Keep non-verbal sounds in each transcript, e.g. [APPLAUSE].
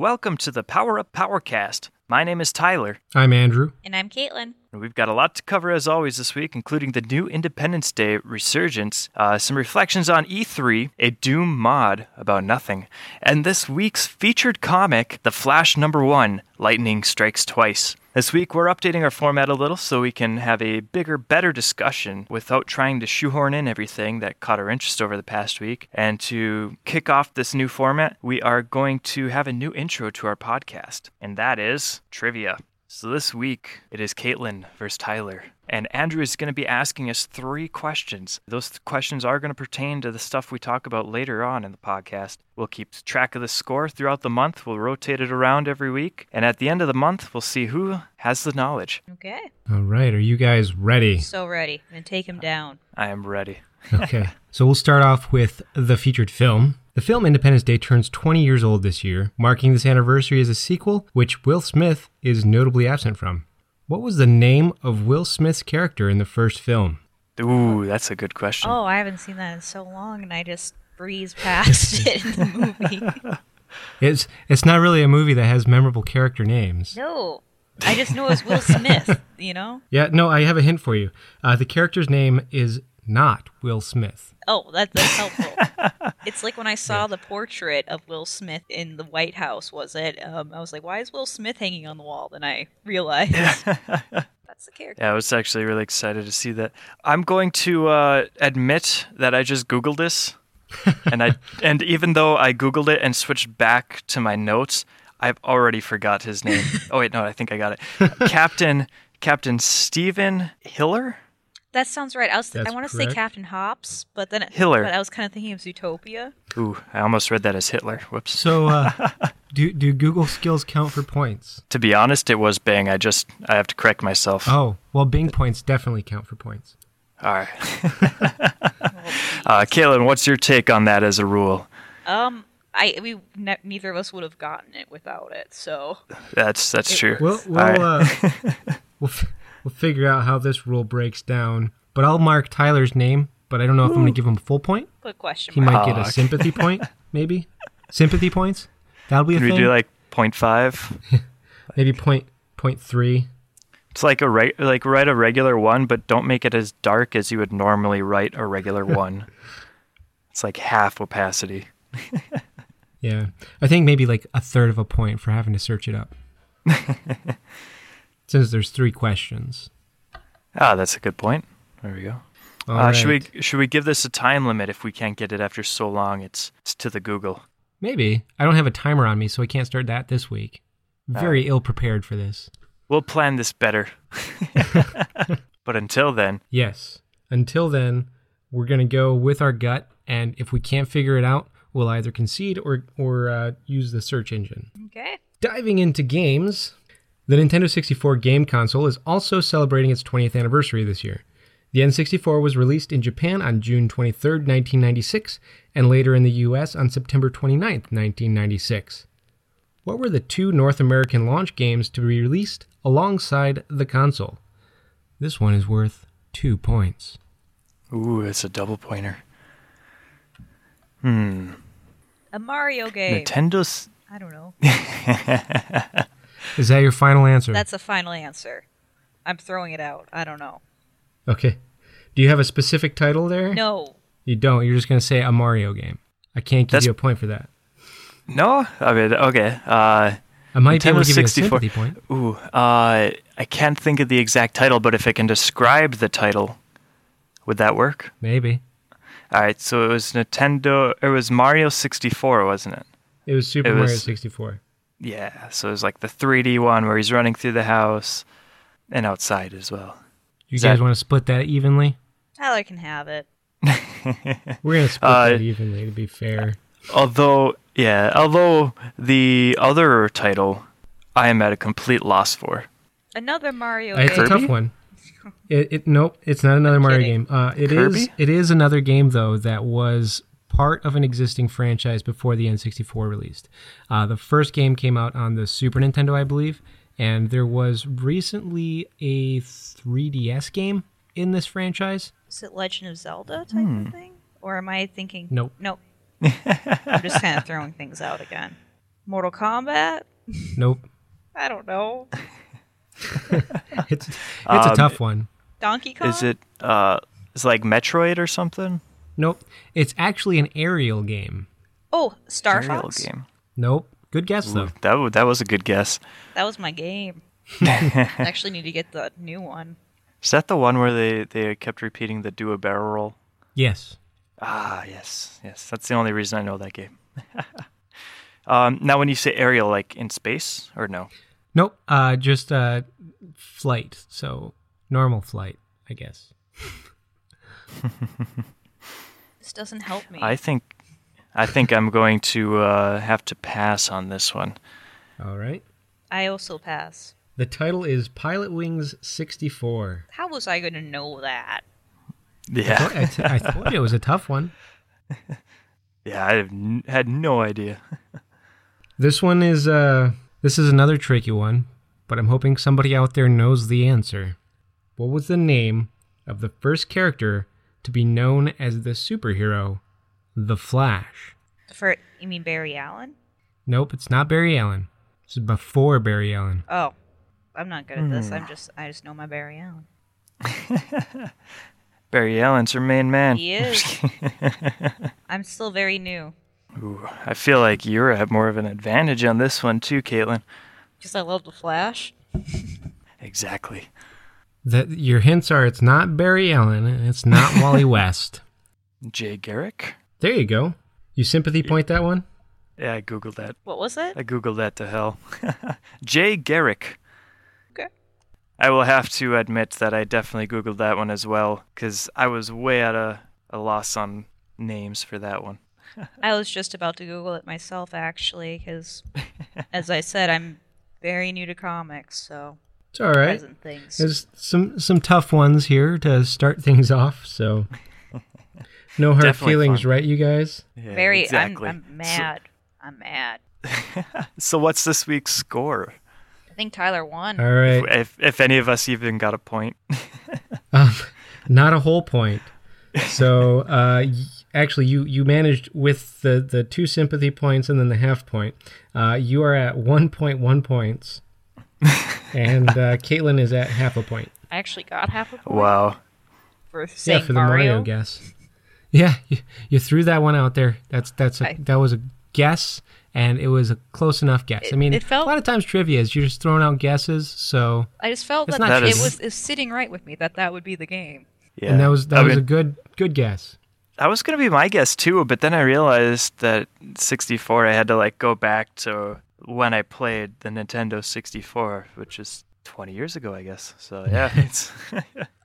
Welcome to the Power Up Powercast. My name is Tyler, I'm Andrew. And I'm Caitlin. and we've got a lot to cover as always this week, including the new Independence Day resurgence, uh, some reflections on E3, a Doom mod about nothing, and this week's featured comic, The Flash Number One Lightning Strikes Twice. This week, we're updating our format a little so we can have a bigger, better discussion without trying to shoehorn in everything that caught our interest over the past week. And to kick off this new format, we are going to have a new intro to our podcast, and that is trivia. So this week, it is Caitlin versus Tyler. And Andrew is going to be asking us three questions. Those th- questions are going to pertain to the stuff we talk about later on in the podcast. We'll keep track of the score throughout the month. We'll rotate it around every week. And at the end of the month, we'll see who has the knowledge. Okay. All right, are you guys ready? So ready. I'm going to take him down. I am ready. [LAUGHS] Okay. so we'll start off with the featured film. The film Independence Day turns 20 years old this year. Marking this anniversary is a sequel, which Will Smith is notably absent from. What was the name of Will Smith's character in the first film? Ooh, that's a good question. Oh, I haven't seen that in so long, and I just breeze past [LAUGHS] it in the movie. [LAUGHS] It's it's not really a movie that has memorable character names. No. I just know it was Will Smith, [LAUGHS] you know? Yeah, no, I have a hint for you. Uh, the character's name is not Will Smith. Oh, that, that's helpful. [LAUGHS] it's like when I saw the portrait of Will Smith in the White House, was it? Um, I was like, why is Will Smith hanging on the wall? Then I realized that's the [LAUGHS] character. Yeah, I was actually really excited to see that. I'm going to uh, admit that I just Googled this, [LAUGHS] and I and even though I Googled it and switched back to my notes, I've already forgot his name. oh wait, no, I think I got it. Captain Captain Steven Hiller. That sounds right. I was I want to say. Captain Hops, but then Hiller. But I was kind of thinking of Zootopia. Ooh, I almost read that as Hitler. Whoops. So, uh, [LAUGHS] do do Google skills count for points? To be honest, it was Bing. I just I have to correct myself. Oh, well, Bing points definitely count for points. All right. [LAUGHS] uh, Caitlin, what's your take on that as a rule? Um, I we ne- neither of us would have gotten it without it. So That's that's true. We'll we'll, All right. uh, [LAUGHS] we'll f- we'll figure out how this rule breaks down. But I'll mark Tyler's name. But I don't know if I'm going to give him a full point. put question He mark. might get a sympathy point, [LAUGHS] maybe. Sympathy points. That'll be a Can we do like 0.5? [LAUGHS] maybe point point three. It's like a re- like write a regular one, but don't make it as dark as you would normally write a regular [LAUGHS] one. It's like half opacity. Yeah, I think maybe like a third of a point for having to search it up. Since there's three questions. Ah, that's a good point. There we go. All Uh, Should we should we give this a time limit if we can't get it after so long? It's it's to the Google. Maybe I don't have a timer on me, so I can't start that this week. Very ill prepared for this. We'll plan this better. [LAUGHS] [LAUGHS] but until then, Yes. Until then, we're gonna go with our gut, and if we can't figure it out, we'll either concede or or uh, use the search engine. Okay. Diving into games, the Nintendo 64 game console is also celebrating its 20th anniversary this year. The N64 was released in Japan on June 23, 1996, and later in the US on September 29, 1996. What were the two North American launch games to be released alongside the console? This one is worth two points. ooh, it's a double pointer. Hmm. A Mario game. Nintendo's I don't know. [LAUGHS] Is that your final answer? That's a final answer. I'm throwing it out. I don't know. okay. Do you have a specific title there? No. You don't. You're just going to say a Mario game. I can't give That's- you a point for that. no. I mean, okay. Uh, I might be able to give you a 64. sympathy point. Ooh, uh, I can't think of the exact title, but if I can describe the title, would that work? Maybe. All right, so it was Nintendo. It was Mario 64, wasn't it? It was Super It Mario was- 64. Yeah, so it was like the 3D one where he's running through the house and outside as well. You Is guys that- want to split that evenly? Tyler can have it. [LAUGHS] We're going to split Uh, that evenly to be fair. Although, yeah, although the other title, I am at a complete loss for. Another Mario It's game. a tough one. It, it nope, it's not another Mario kidding. game. Uh, it is Kirby? it is another game though that was part of an existing franchise before the N64 released. Uh, the first game came out on the Super Nintendo, I believe, and there was recently a 3DS game in this franchise. Is it Legend of Zelda type of thing? Or am I thinking? Nope. Nope. [LAUGHS] I'm just kind of throwing things out again. Mortal Kombat? Nope. I don't know. [LAUGHS] It's it's a Um, tough one. Donkey Kong? Is it uh it's like Metroid or something? Nope. It's actually an aerial game. Oh, Star Aerial Fox? game. Nope. Good guess Ooh, though. that w- that was a good guess. That was my game. [LAUGHS] I actually need to get the new one. Is that the one where they they kept repeating the do a barrel roll? Yes. Ah, yes, yes. That's the only reason I know that game. [LAUGHS] um, now, when you say aerial, like in space, or no? Nope. Uh, just uh, flight. So normal flight, I guess. [LAUGHS] This doesn't help me. I think, I think I'm going to uh, have to pass on this one. All right. I also pass. The title is Pilotwings 64. How was I going to know that? Yeah, I, t- I [LAUGHS] told you it was a tough one. yeah. I have n- had no idea. [LAUGHS] This one is uh this is another tricky one, but I'm hoping somebody out there knows the answer. What was the name of the first character to be known as the superhero, The Flash? For you mean Barry Allen? Nope, it's not Barry Allen. This is before Barry Allen. Oh, I'm not good at this. I'm hmm. just I just know my Barry Allen. [LAUGHS] Barry Allen's her main man. He is. [LAUGHS] I'm still very new Ooh, I feel like you're at more of an advantage on this one too, Caitlin. because I love the Flash. Exactly. That your hints are it's not Barry Allen, and it's not [LAUGHS] Wally West. Jay Garrick. There you go. You sympathy point that one? Yeah, I googled that. What was it? I googled that to hell. [LAUGHS] Jay Garrick. Okay. I will have to admit that I definitely googled that one as well because I was way at a, a loss on names for that one. [LAUGHS] I was just about to Google it myself actually because, as I said, I'm very new to comics, so It's all right. present things. There's some some tough ones here to start things off, so no hard Definitely feelings, fun. right, you guys? Yeah, very. exactly. I'm, I'm mad. I'm mad. So, [LAUGHS] so what's this week's score? I think Tyler won. All right, If, if any of us even got a point. [LAUGHS] um, not a whole point. So uh, y- actually, you you managed with the the two sympathy points and then the half point. Uh, you are at one point one points, [LAUGHS] and uh, Caitlin is at half a point. I actually got half a point wow. for saying yeah, for the Mario. Mario guess. Yeah, you, you threw that one out there. That's that's a, I- that was a guess, and it was a close enough guess. I mean, it felt- a lot of times trivia is you're just throwing out guesses. So, I just felt It's that, not it was, it was sitting right with me that that would be the game. Yeah. and that was that I was a good good guess. That was gonna be my guess too, but then I realized that 64. I had to like go back to when I played the Nintendo 64, which is 20 years ago, I guess. So [LAUGHS] yeah, it's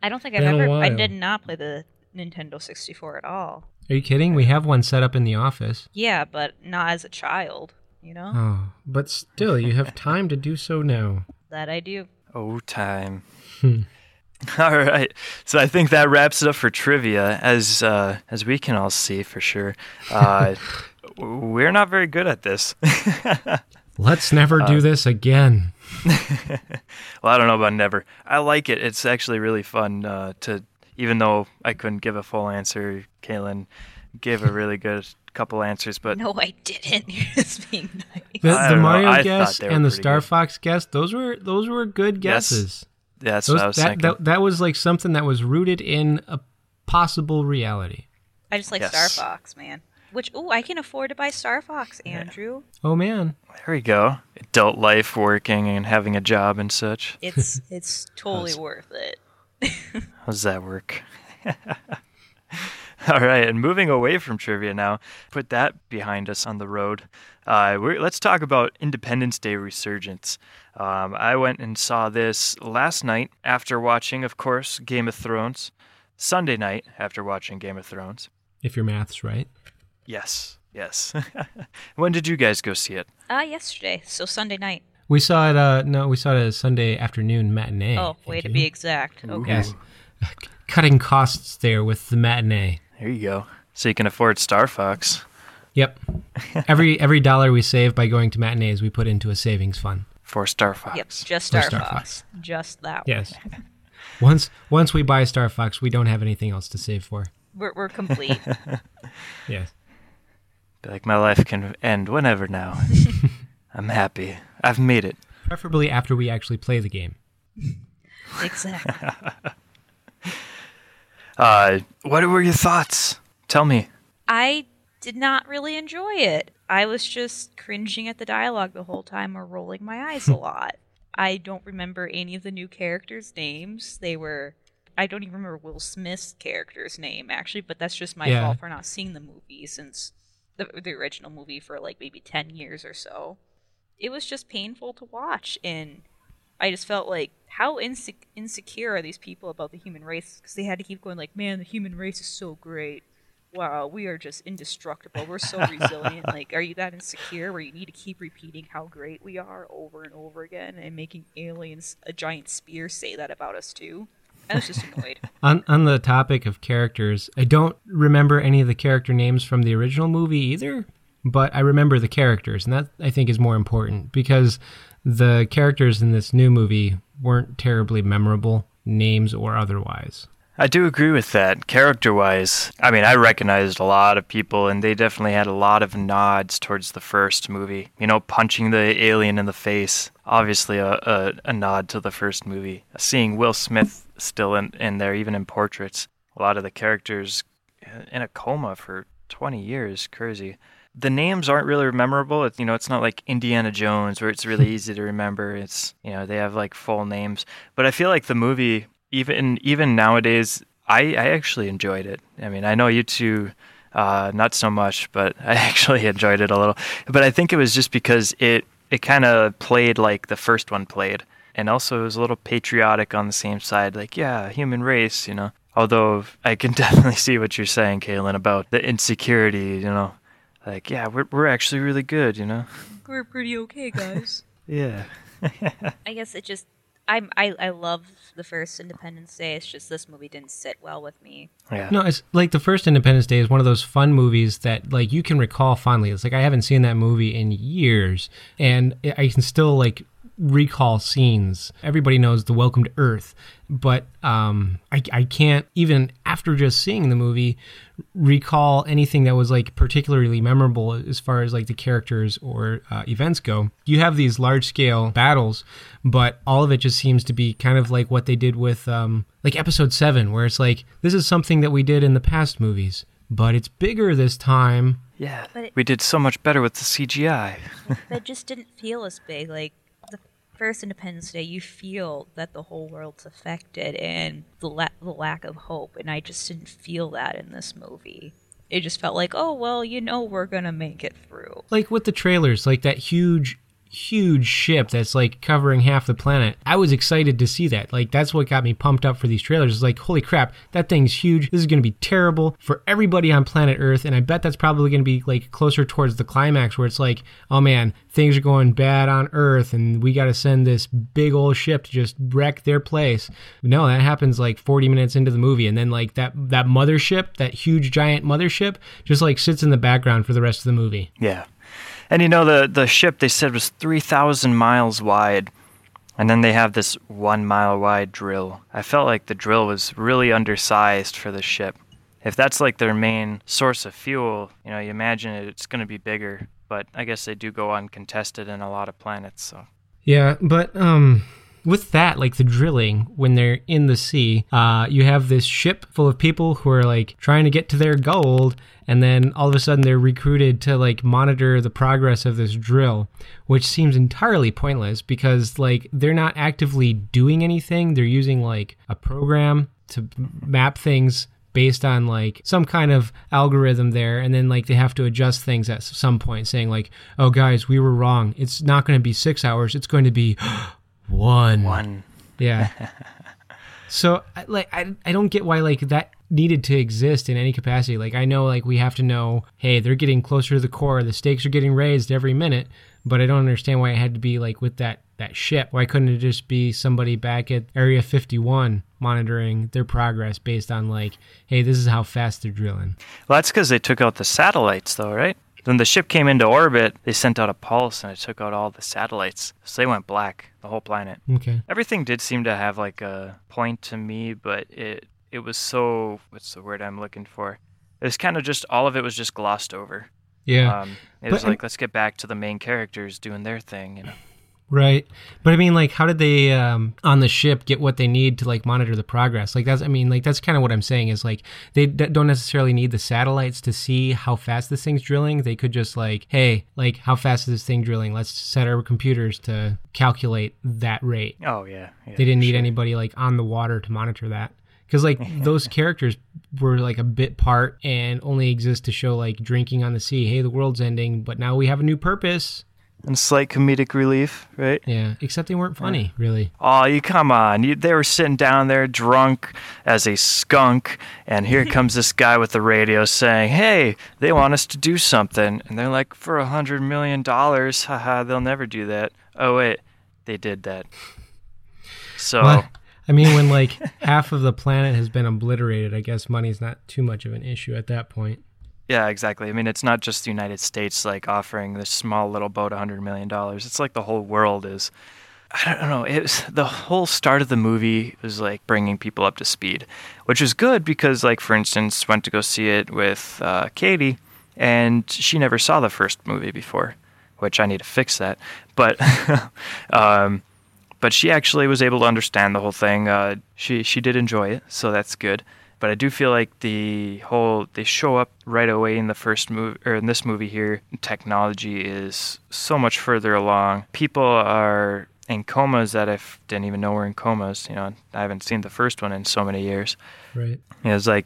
I don't think I've ever. I did not play the Nintendo 64 at all. Are you kidding? We have one set up in the office. Yeah, but not as a child. You know Oh, but still, you have time to do so now. [LAUGHS] that I do. oh time. Hmm. [LAUGHS] All right, so I think that wraps it up for trivia. As uh, as we can all see for sure, uh, we're not very good at this. Let's never Uh, do this again. [LAUGHS] Well, I don't know about never. I like it. It's actually really fun uh, to, even though I couldn't give a full answer, Caitlin gave a really good couple answers. But No, I didn't. [LAUGHS] You're just being nice. The, the don't know. Mario I guess thought they were and the Star good. Fox guess, those were those were good Yes, guesses. that's Those- what I was that, thinking. that, that was like something that was rooted in a possible reality. I just like Yes. Star Fox, man. Which, oh, I can afford to buy Star Fox, Andrew. Oh man, there we go. Adult life, working and having a job and such. It's [LAUGHS] it's totally How's- worth it. [LAUGHS] How does that work? [LAUGHS] All right, and moving away from trivia now, put that behind us on the road. Uh, we're, let's talk about Independence Day resurgence. Um, I went and saw this last night after watching, of course, Game of Thrones. Sunday night after watching Game of Thrones. if your math's right. Yes, yes. [LAUGHS] when did you guys go see it? Ah, yesterday, so Sunday night. We saw it. Uh, no, we saw it as Sunday afternoon matinee. Oh, way thank to you. be exact. Okay. Yes, [LAUGHS] cutting costs there with the matinee. There you go. So you can afford Star Fox Yep. [LAUGHS] every every dollar we save by going to matinees, we put into a savings fund. for Star Fox. Yep, just Star, Star Fox. Fox. Just that. Yes. once once we buy Star Fox, we don't have anything else to save for. We're, we're complete. Yes. Be like my life can end whenever now. [LAUGHS] I'm happy. I've made it. Preferably after we actually play the game. Exactly. [LAUGHS] Uh, what were your thoughts? Tell me. I did not really enjoy it. I was just cringing at the dialogue the whole time or rolling my eyes a [LAUGHS] lot. I don't remember any of the new characters' names. They were. I don't even remember Will Smith's character's name, actually, but that's just my Yeah. fault for not seeing the movie since the, the original movie for like maybe 10 years or so. It was just painful to watch, and I just felt like, how inse- insecure are these people about the human race? Because they had to keep going, like, man, the human race is so great wow, we are just indestructible. We're so [LAUGHS] resilient. like, are you that insecure where you need to keep repeating how great we are over and over again and making aliens, a giant sphere, say that about us too? I was just annoyed. [LAUGHS] On on the topic of characters, I don't remember any of the character names from the original movie either, but I remember the characters, and that I think is more important because the characters in this new movie weren't terribly memorable, names or otherwise. I do agree with that. Character wise, I mean, I recognized a lot of people, and they definitely had a lot of nods towards the first movie. You know, punching the alien in the face. Obviously, a, a, a nod to the first movie. Seeing Will Smith still in, in there, even in portraits. A lot of the characters in a coma for 20 years. Crazy. The names aren't really memorable. It's, you know, it's not like Indiana Jones where it's really [LAUGHS] easy to remember. It's, you know, they have like full names. But I feel like the movie even even nowadays, I, I actually enjoyed it. I mean, I know you two, uh, not so much, but [LAUGHS] I actually enjoyed it a little. But I think it was just because it it kind of played like the first one played, and also it was a little patriotic on the same side. Like, yeah, human race, you know. Although I can [LAUGHS] definitely see what you're saying, Caitlin, about the insecurity, you know. Like, yeah, we're we're actually really good, you know. We're pretty okay, guys. [LAUGHS] Yeah. [LAUGHS] I guess it just. I'm, I, I love the first Independence Day. It's just this movie didn't sit well with me. Yeah. No, it's like the first Independence Day is one of those fun movies that like you can recall fondly. It's like I haven't seen that movie in years, and I can still like recall scenes. Everybody knows the Welcome to Earth, but um, I, I can't even after just seeing the movie recall anything that was like particularly memorable as far as like the characters or uh, events go. You have these large scale battles, but all of it just seems to be kind of like what they did with um, like Episode Seven, where it's like this is something that we did in the past movies, but it's bigger this time. Yeah. But it- we did so much better with the CGI. But it just didn't feel as big. Like the first Independence Day, you feel that the whole world's affected and the la- the lack of hope, and I just didn't feel that in this movie. It just felt like, oh well, you know, we're gonna make it through. like with the trailers, like that huge, huge ship that's like covering half the planet. I was excited to see that. Like that's what got me pumped up for these trailers. It's like, holy crap, that thing's huge. This is going to be terrible for everybody on planet Earth. And I bet that's probably going to be like closer towards the climax where it's like, oh man, things are going bad on Earth and we got to send this big old ship to just wreck their place. No, that happens like 40 minutes into the movie. And then like that, that mothership, that huge giant mothership just like sits in the background for the rest of the movie. Yeah. And you know the the ship they said was 3000 miles wide. And then they have this 1 mile wide drill. I felt like the drill was really undersized for the ship. If that's like their main source of fuel, you know, you imagine it's going to be bigger, but I guess they do go uncontested in a lot of planets, so Yeah, but um with that, like the drilling, when they're in the sea, uh, you have this ship full of people who are like trying to get to their gold, and then all of a sudden they're recruited to like monitor the progress of this drill, which seems entirely pointless because like they're not actively doing anything. They're using like a program to map things based on like some kind of algorithm there and then like they have to adjust things at some point saying like oh guys we were wrong it's not going to be six hours it's going to be [GASPS] one. One. Yeah. [LAUGHS] So like I, I don't get why like that needed to exist in any capacity. Like i know like we have to know hey they're getting closer to the core. The stakes are getting raised every minute but i don't understand why it had to be like with that that ship. Why couldn't it just be somebody back at area 51 monitoring their progress based on like hey this is how fast they're drilling? Well, that's because they took out the satellites, though, right? When the ship came into orbit, they sent out a pulse and it took out all the satellites. So they went black, the whole planet. okay Everything did seem to have like a point to me, but it it was so what's the word I'm looking for? It was kind of just all of it was just glossed over. Yeah. Um, it was But- like, let's get back to the main characters doing their thing, you know. Right. But I mean, like, how did they um, on the ship get what they need to like monitor the progress? Like, that's I mean, like that's kind of what I'm saying is like they d- don't necessarily need the satellites to see how fast this thing's drilling. They could just like, hey, like, how fast is this thing drilling? Let's set our computers to calculate that rate. Oh yeah, yeah They didn't need sure. anybody like on the water to monitor that. Because like [LAUGHS] those characters were like a bit part and only exist to show like drinking on the sea. Hey, the world's ending, but now we have a new purpose. And slight comedic relief, right? Yeah, except they weren't funny, really. Oh, you come on! You, they were sitting down there drunk as a skunk, and here [LAUGHS] comes this guy with the radio saying, "Hey, they want us to do something," and they're like, "For a hundred million dollars, haha, they'll never do that." Oh wait, they did that. So Well, I mean, when like [LAUGHS] half of the planet has been obliterated, I guess money's not too much of an issue at that point. Yeah, exactly. I mean, it's not just the United States like offering this small little boat a hundred million dollars. It's like the whole world is. I don't know. It was the whole start of the movie was like bringing people up to speed, which was good because, like, for instance, went to go see it with uh, Katie, and she never saw the first movie before, which I need to fix that. But, [LAUGHS] um, but she actually was able to understand the whole thing. Uh, she she did enjoy it, so that's good. But I do feel like the whole they show up right away in the first movie or in this movie here. Technology is so much further along. People are in comas that I f- didn't even know were in comas. You know, I haven't seen the first one in so many years. Right. It was like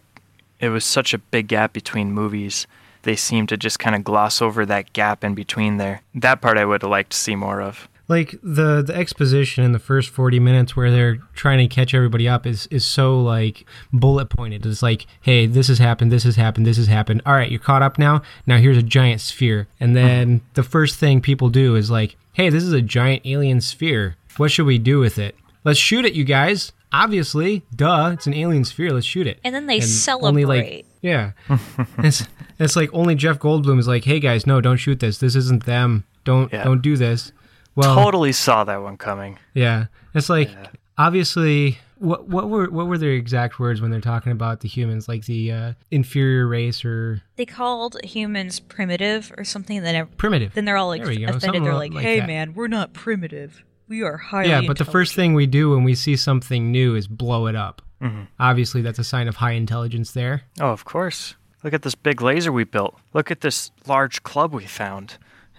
it was such a big gap between movies. They seem to just kind of gloss over that gap in between there. That part I would have liked to see more of. Like the the exposition in the first forty minutes where they're trying to catch everybody up is is so like bullet pointed. It's like, hey, this has happened, this has happened, this has happened. All right, you're caught up now. Now here's a giant sphere, and then uh-huh. the first thing people do is like, hey, this is a giant alien sphere. What should we do with it? Let's shoot it, you guys. Obviously, duh, it's an alien sphere. Let's shoot it. And then they only, celebrate. like, yeah, [LAUGHS] it's it's like only Jeff Goldblum is like, hey guys, no, don't shoot this. This isn't them. Don't Yeah. don't do this. Well, totally saw that one coming. yeah, it's like Yeah. obviously what what were what were their exact words when they're talking about the humans, like the uh, inferior race or they called humans primitive or something. Then ev- primitive? then they're all like There we offended. something They're like, like "Hey that. man, we're not primitive. We are highly yeah, but the first thing we do when we see something new is blow it up. Mhm. Obviously, that's a sign of high intelligence there. Oh, of course. Look at this big laser we built. Look at this large club we found.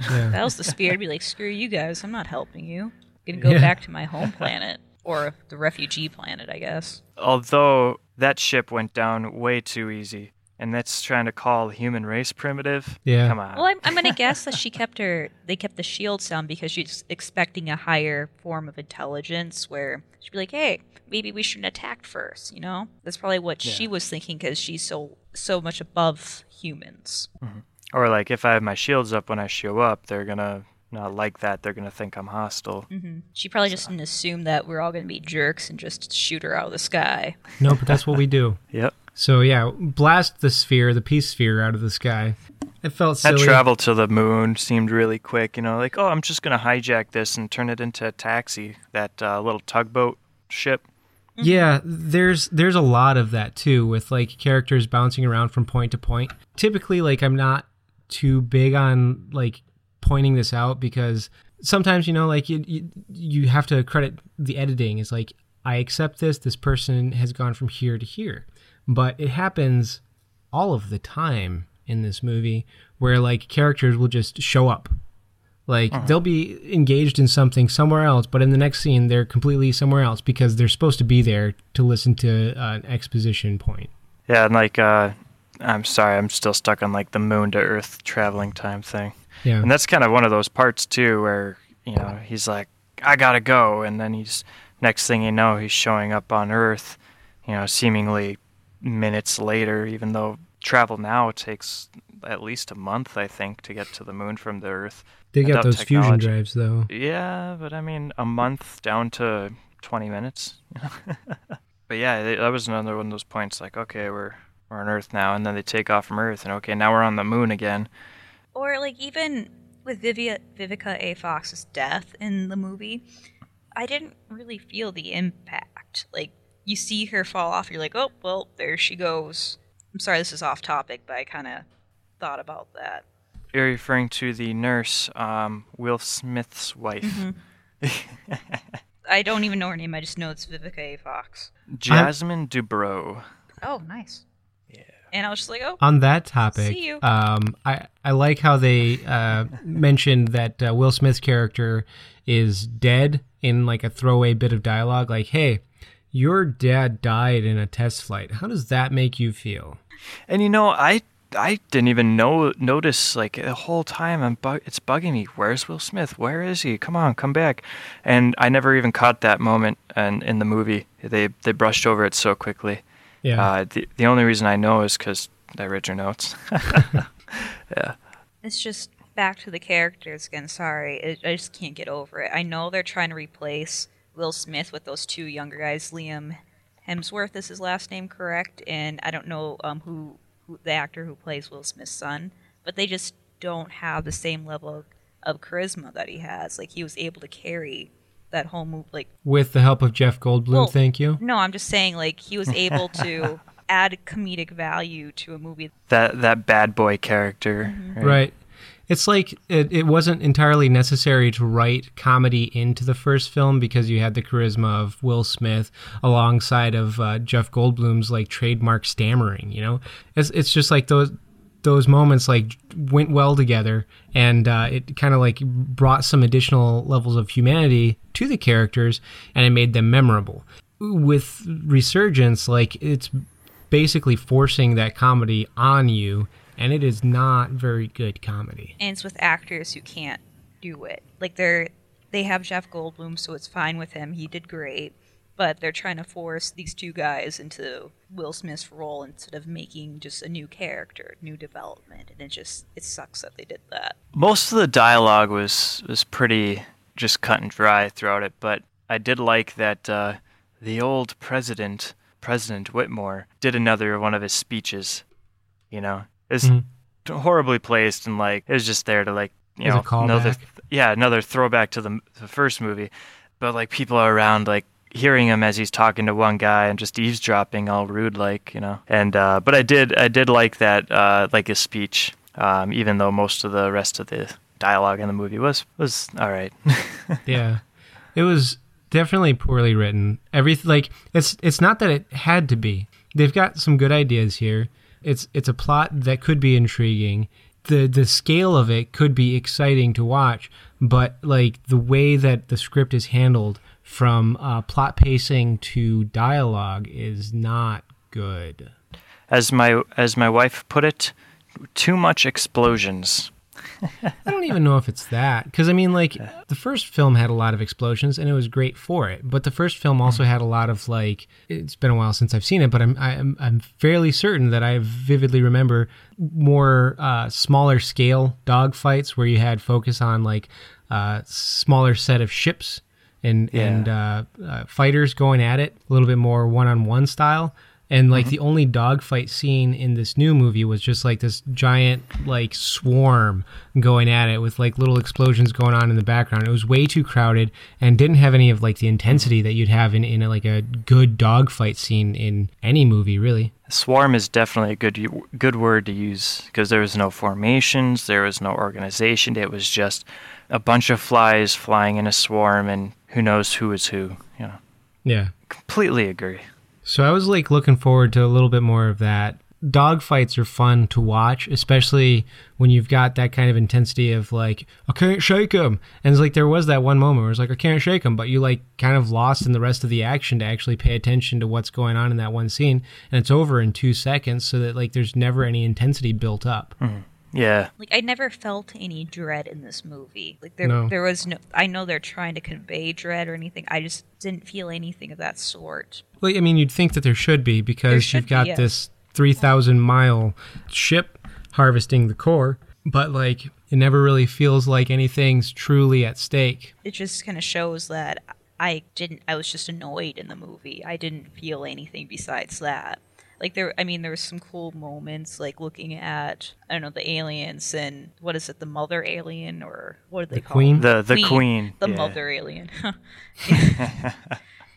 Yeah. that was the spirit. I'd be like, "Screw you guys. I'm not helping you. I'm gonna go Yeah. back to my home planet or the refugee planet, I guess." Although that ship went down way too easy, and that's trying to call human race primitive. Yeah. Come on. Well, I'm, I'm gonna guess that she kept her. They kept the shield sound because she's expecting a higher form of intelligence, where she'd be like, "Hey, maybe we shouldn't attack first, You know, that's probably what she was thinking because she's so so much above humans. Mm-hmm. Or like if I have my shields up when I show up, they're gonna not like that. They're gonna think I'm hostile. hmm She probably just didn't assume that we're all gonna be jerks and just shoot her out of the sky. No, but that's what we do. [LAUGHS] Yep. So yeah, blast the sphere, the peace sphere, out of the sky. It felt That silly. travel to the moon seemed really quick. You know, like oh, I'm just gonna hijack this and turn it into a taxi. That uh, little tugboat ship. Yeah, there's there's a lot of that too with like characters bouncing around from point to point. Typically like I'm not too big on like pointing this out because sometimes you know like you you, you have to credit the editing. It's like I accept this this person has gone from here to here. But it happens all of the time in this movie where like characters will just show up like they'll be engaged in something somewhere else, but in the next scene they're completely somewhere else because they're supposed to be there to listen to uh, an exposition point. Yeah, and like uh, I'm sorry, I'm still stuck on like the moon to Earth traveling time thing. Yeah, And that's kind of one of those parts too, where you know he's like, "I gotta go," and then he's next thing you know, he's showing up on Earth, you know, seemingly minutes later. Even though travel now takes at least a month, I think, to get to the moon from the Earth. they got those fusion drives though. Yeah, but I mean, a month down to 20 minutes. [LAUGHS] but yeah, that was another one of those points. Like, okay, we're we're on Earth now, and then they take off from Earth, and okay, now we're on the moon again. Or like even with Vivia, Vivica A. Fox's death in the movie, I didn't really feel the impact. Like you see her fall off, you're like, oh well, there she goes. I'm sorry, this is off topic, but I kind of thought about that. you're referring to the nurse, um, Will Smith's wife, Mm-hmm. [LAUGHS] I don't even know her name. I just know it's Vivica A. Fox. Jasmine Dubrow. Oh, nice. Yeah. And I was just like, oh, On that topic, See you. um, I I like how they uh, mentioned that uh, Will Smith's character is dead in like a throwaway bit of dialogue, like, "Hey, your dad died in a test flight. How does that make you feel?" And you know, I I didn't even know notice like the whole time. I'm bu- it's bugging me. Where's Will Smith? Where is he? Come on, come back! And I never even caught that moment. And in the movie, they they brushed over it so quickly. Yeah, Uh, the the only reason I know is because I read your notes. [LAUGHS] yeah. it's just back to the characters again. Sorry, it, I just can't get over it. I know they're trying to replace Will Smith with those two younger guys. Liam Hemsworth is his last name, correct? And I don't know um, who, who the actor who plays Will Smith's son, but they just don't have the same level of, of charisma that he has. Like he was able to carry that whole movie. Like with the help of Jeff Goldblum, Well, thank you. no, I'm just saying like he was able to [LAUGHS] add comedic value to a movie. That that bad boy character. Right. It's like it, it wasn't entirely necessary to write comedy into the first film because you had the charisma of Will Smith alongside of uh, Jeff Goldblum's like trademark stammering. You know, it's it's just like those those moments like went well together, and uh, it kind of like brought some additional levels of humanity to the characters, and it made them memorable. With Resurgence, like it's basically forcing that comedy on you and it is not very good comedy. and it's with actors who can't do it. Like they're they have Jeff Goldblum, so it's fine with him. He did great, but they're trying to force these two guys into Will Smith's role instead of making just a new character, new development, and it just it sucks that they did that. Most of the dialogue was was pretty just cut and dry throughout it, but I did like that uh, the old president, President Whitmore, did another one of his speeches. You know, it's Mhm. horribly placed and like it was just there to like you As know another callback. yeah another throwback to the, the first movie, but like people are around like hearing him as he's talking to one guy and just eavesdropping all rude like you know and uh but i did i did like that uh like his speech um even though most of the rest of the dialogue in the movie was was all right [LAUGHS] yeah, it was definitely poorly written. Every like it's it's not that it had to be. They've got some good ideas here. It's it's a plot that could be intriguing. The the scale of it could be exciting to watch, but like the way that the script is handled from uh, plot pacing to dialogue is not good. as my as my wife put it too much explosions [LAUGHS] I don't even know if it's that because I mean, like the first film had a lot of explosions and it was great for it, but the first film also had a lot of like. It's been a while since I've seen it, but I'm I'm I'm fairly certain that I vividly remember more uh, smaller scale dogfights where you had focus on like uh, smaller set of ships and Yeah. and uh, uh, fighters going at it a little bit more one on one style. And like the only dogfight scene in this new movie was just like this giant like swarm going at it with like little explosions going on in the background. It was way too crowded and didn't have any of like the intensity that you'd have in, in a, like a good dogfight scene in any movie, really. swarm is definitely a good good word to use because there was no formations there was no organization it was just a bunch of flies flying in a swarm and who knows who is who you know Yeah. completely agree So I was like looking forward to a little bit more of that. Dogfights are fun to watch, especially when you've got that kind of intensity of like, I can't shake him. And it's like there was that one moment where it's like, I can't shake him, but you like kind of lost in the rest of the action to actually pay attention to what's going on in that one scene. And it's over in two seconds so that like there's never any intensity built up. Mm-hmm. Yeah Like I never felt any dread in this movie. Like there No. there was no I know they're trying to convey dread or anything. I just didn't feel anything of that sort. Well, I mean, you'd think that there should be because should you've got be, yeah. this 3,000 mile ship harvesting the core, but like it never really feels like anything's truly at stake. It just kind of shows that I didn't I was just annoyed in the movie. I didn't feel anything besides that. Like there I mean there was some cool moments like looking at I don't know the aliens and what is it the mother alien or what do they The call queen? the the queen, the yeah. mother alien. [LAUGHS] [LAUGHS]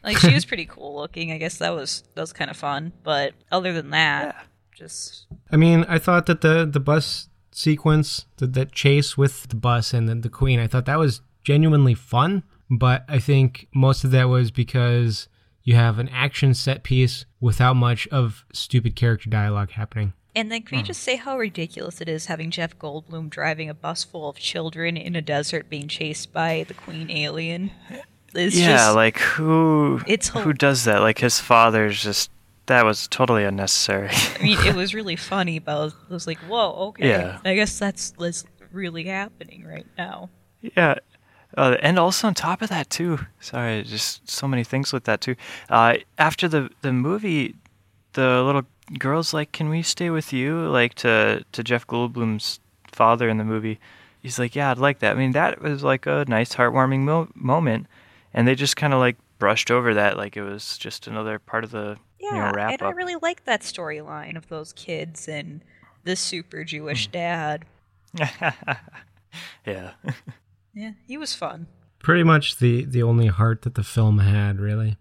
Like she was pretty cool looking. I guess that was that was kind of fun. But other than that, just I mean, I thought that the the bus sequence, the, that chase with the bus and the, the queen, I thought that was genuinely fun. But I think most of that was because you have an action set piece without much of stupid character dialogue happening. And then can you hmm. just say how ridiculous it is having Jeff Goldblum driving a bus full of children in a desert being chased by the queen alien? It's yeah, just, like who It's who hol- does that? Like his father's just that was totally unnecessary. I mean, it [LAUGHS] was really funny, but I was, I was like, whoa, okay. Yeah. I guess that's, that's really happening right now. yeah. Uh, and also on top of that too, sorry, just so many things with that too. Uh, after the the movie, the little girl's like, "Can we stay with you?" Like to to Jeff Goldblum's father in the movie. He's like, "Yeah, I'd like that." I mean, that was like a nice, heartwarming mo- moment, and they just kind of like brushed over that like it was just another part of the Yeah, you know wrap and up. I really like that storyline of those kids and the super Jewish Hmm. dad. [LAUGHS] yeah. [LAUGHS] Yeah, he was fun. Pretty much the, the only heart that the film had, really.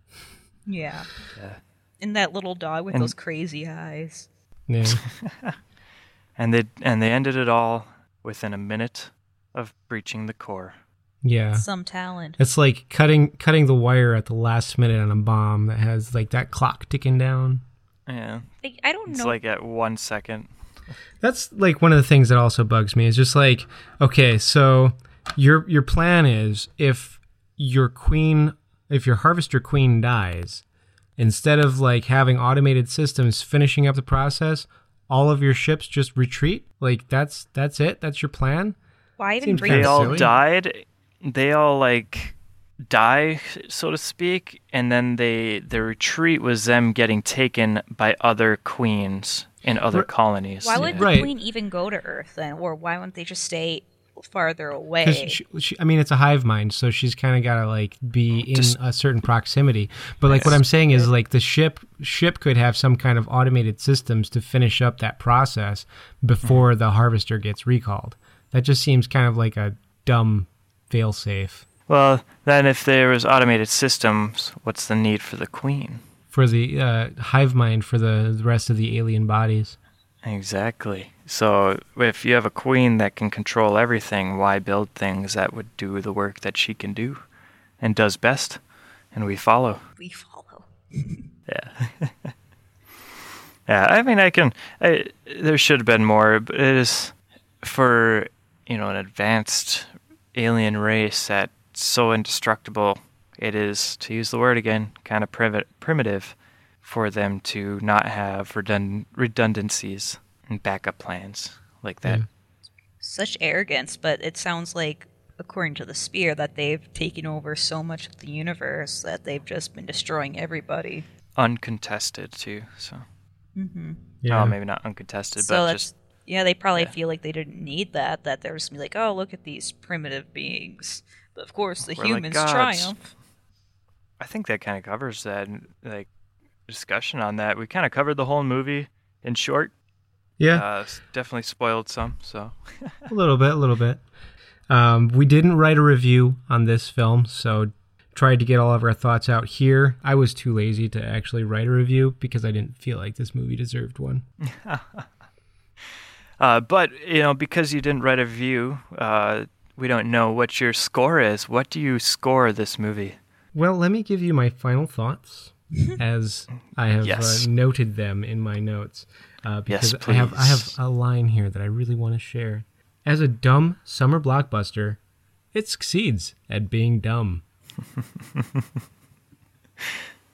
Yeah. Yeah. And that little dog with And- those crazy eyes. Yeah. [LAUGHS] and they and they ended it all within a minute of breaching the core. Yeah. Some talent. It's like cutting cutting the wire at the last minute on a bomb that has like that clock ticking down. Yeah, I, I don't it's know. like at one second. That's like one of the things that also bugs me. Is just like, okay, so your your plan is if your queen, if your harvester queen dies, instead of like having automated systems finishing up the process, all of your ships just retreat. Like that's that's it. That's your plan. Why even seems bring They all silly. died. They all like die, so to speak, and then they the retreat was them getting taken by other queens in other Right. colonies. Why would Right. the queen even go to Earth then? Or why wouldn't they just stay farther away? She, she, I mean, it's a hive mind, so she's kind of got to like be in Just- a certain proximity. But like what I'm saying is, like the ship ship could have some kind of automated systems to finish up that process before the harvester gets recalled. That just seems kind of like a dumb failsafe Well, then if there was automated systems, what's the need for the queen? for the uh, hive mind for the rest of the alien bodies. Exactly. So if you have a queen that can control everything, why build things that would do the work that she can do and does best? And we follow. we follow. [LAUGHS] Yeah. yeah, I mean, I can. I, there should have been more, but it is for you know an advanced alien race that's so indestructible. It is, to use the word again, kind of primi- primitive for them to not have redund- redundancies and backup plans like that. Yeah. Such arrogance, but it sounds like, according to the sphere, that they've taken over so much of the universe that they've just been destroying everybody. Uncontested too. So, mm-hmm. Yeah, oh, maybe not uncontested, so but just yeah, they probably yeah. feel like they didn't need that. That they're just gonna be like, oh, look at these primitive beings. But of course, the We're humans gods. triumph. I think that kind of covers that like discussion on that. We kind of covered the whole movie in short. Yeah. Uh, definitely spoiled some. So [LAUGHS] A little bit, a little bit. Um, we didn't write a review on this film, so tried to get all of our thoughts out here. I was too lazy to actually write a review because I didn't feel like this movie deserved one. [LAUGHS] Uh, but you know, because you didn't write a review, uh, we don't know what your score is. What do you score this movie? Well, let me give you my final thoughts [LAUGHS] as I have Yes. uh, noted them in my notes. Uh, Yes, because I have I have a line here that I really want to share. As a dumb summer blockbuster, it succeeds at being dumb. [LAUGHS]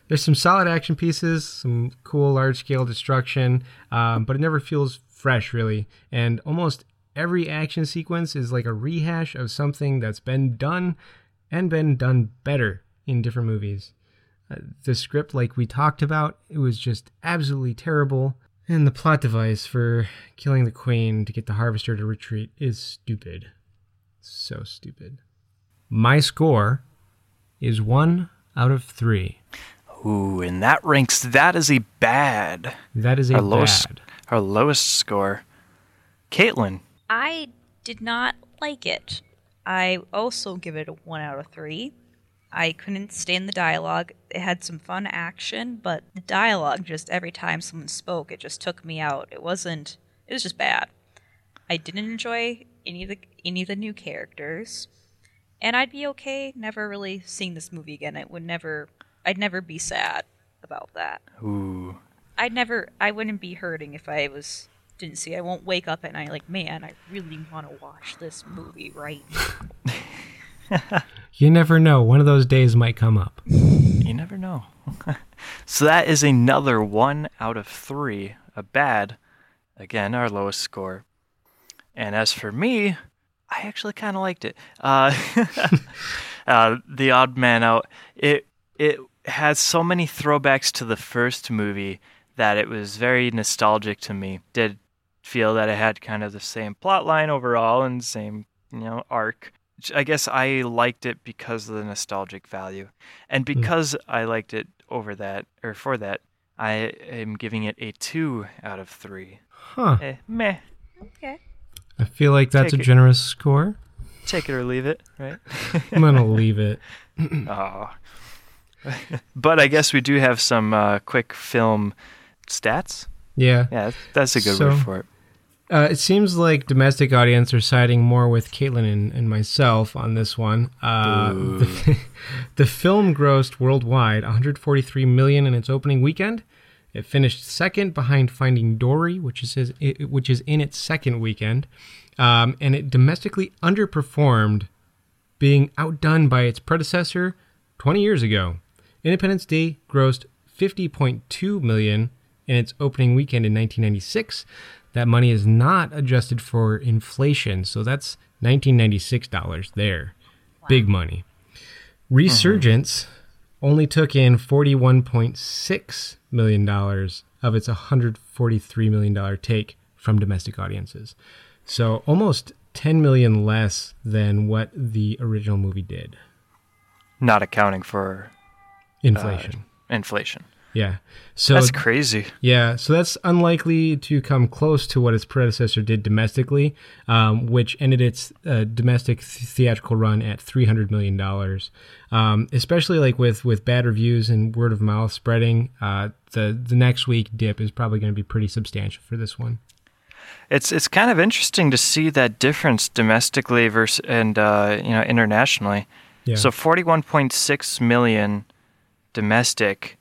There's some solid action pieces, some cool large scale destruction, um, but it never feels fresh, really. And almost every action sequence is like a rehash of something that's been done and been done better in different movies. Uh, the script, like we talked about, it was just absolutely terrible. And the plot device for killing the queen to get the harvester to retreat is stupid. So stupid. My score is one out of three. Ooh, and that ranks that as a bad. That is a Our lowest, our lowest score. Caitlin, I did not like it. I also give it a one out of three. I couldn't stand the dialogue. It had some fun action, but the dialogue just every time someone spoke, it just took me out. It wasn't. It was just bad. I didn't enjoy any of the any of the new characters, and I'd be okay never really seeing this movie again. It would never, I'd never be sad about that. Ooh. I'd never, I wouldn't be hurting if I was didn't see. I won't wake up at night like, man, I really want to watch this movie right now. [LAUGHS] You never know. One of those days might come up. You never know. [LAUGHS] so that is another one out of three. A bad. Again, our lowest score. And as for me, I actually kind of liked it. Uh, [LAUGHS] uh, the Odd Man Out. It it has so many throwbacks to the first movie that it was very nostalgic to me. Did feel that it had kind of the same plot line overall and same you know arc. I guess I liked it because of the nostalgic value, and because I liked it over that or for that, I am giving it a two out of three. Huh. Eh, meh. Okay. I feel like that's Take a it. generous score. Take it or leave it, right? [LAUGHS] I'm going to leave it. [LAUGHS] [CLEARS THROAT] Oh. [LAUGHS] but I guess we do have some uh, quick film stats. Yeah. Yeah, that's a good So- word for it. Uh, it seems like domestic audience are siding more with Caitlin and, and myself on this one. Uh, the, [LAUGHS] the film grossed worldwide 143 million in its opening weekend. It finished second behind Finding Dory, which is his, it, which is in its second weekend, um, and it domestically underperformed, being outdone by its predecessor 20 years ago. Independence Day grossed 50.2 million in its opening weekend in 1996. That money is not adjusted for inflation, so that's 1996 dollars there. Big money. Resurgence mm-hmm. only took in 41.6 million dollars of its 143 million dollar take from domestic audiences. So almost 10 million less than what the original movie did. Not accounting for uh, Inflation. inflation. Yeah. So That's crazy. Yeah, so that's unlikely to come close to what its predecessor did domestically, um, which ended its uh, domestic th- theatrical run at three hundred million dollars. Um, especially like with with bad reviews and word of mouth spreading, uh, the the next week dip is probably going to be pretty substantial for this one. It's it's kind of interesting to see that difference domestically versus and uh, you know internationally. Yeah. So 41.6 million domestic,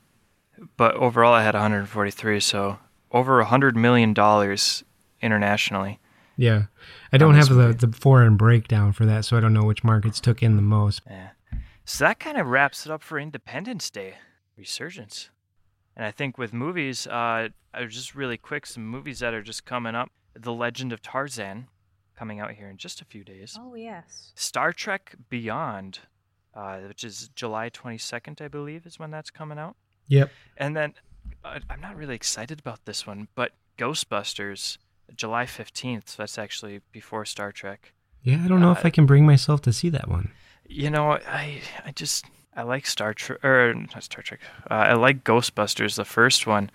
but overall I had 143. So over 100 million dollars internationally. yeah, I don't have the the foreign breakdown for that, so I don't know which markets took in the most. Yeah. So that kind of wraps it up for Independence Day resurgence. And I think with movies, uh, uh, just really quick, some movies that are just coming up. The Legend of Tarzan, coming out here in just a few days. Oh yes. Star Trek Beyond, uh, which is July 22nd, I believe, is when that's coming out. Yep. And then uh, I'm not really excited about this one, but Ghostbusters, July 15th. So that's actually before Star Trek. Yeah, I don't know if Uh, I can bring myself to see that one. You know, I I just I like Star Trek or not Star Trek. Uh, I like Ghostbusters, the first one,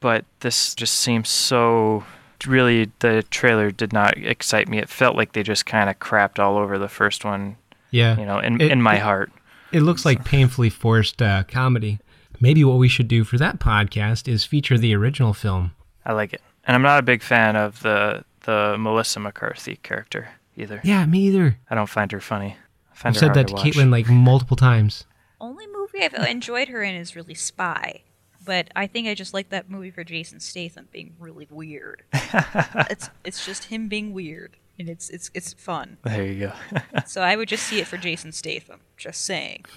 but this just seems so. Really, the trailer did not excite me. It felt like they just kind of crapped all over the first one. Yeah. You know, in It- in my it- heart. It looks like painfully forced uh, comedy. Maybe what we should do for that podcast is feature the original film. I like it, and I'm not a big fan of the the Melissa McCarthy character either. Yeah, me either. I don't find her funny. I find I've her said that to watch. Caitlin like multiple times. Only movie I've enjoyed her in is really Spy, but I think I just like that movie for Jason Statham being really weird. [LAUGHS] it's it's just him being weird, and it's it's it's fun. There you go. [LAUGHS] So I would just see it for Jason Statham. Just saying. [LAUGHS]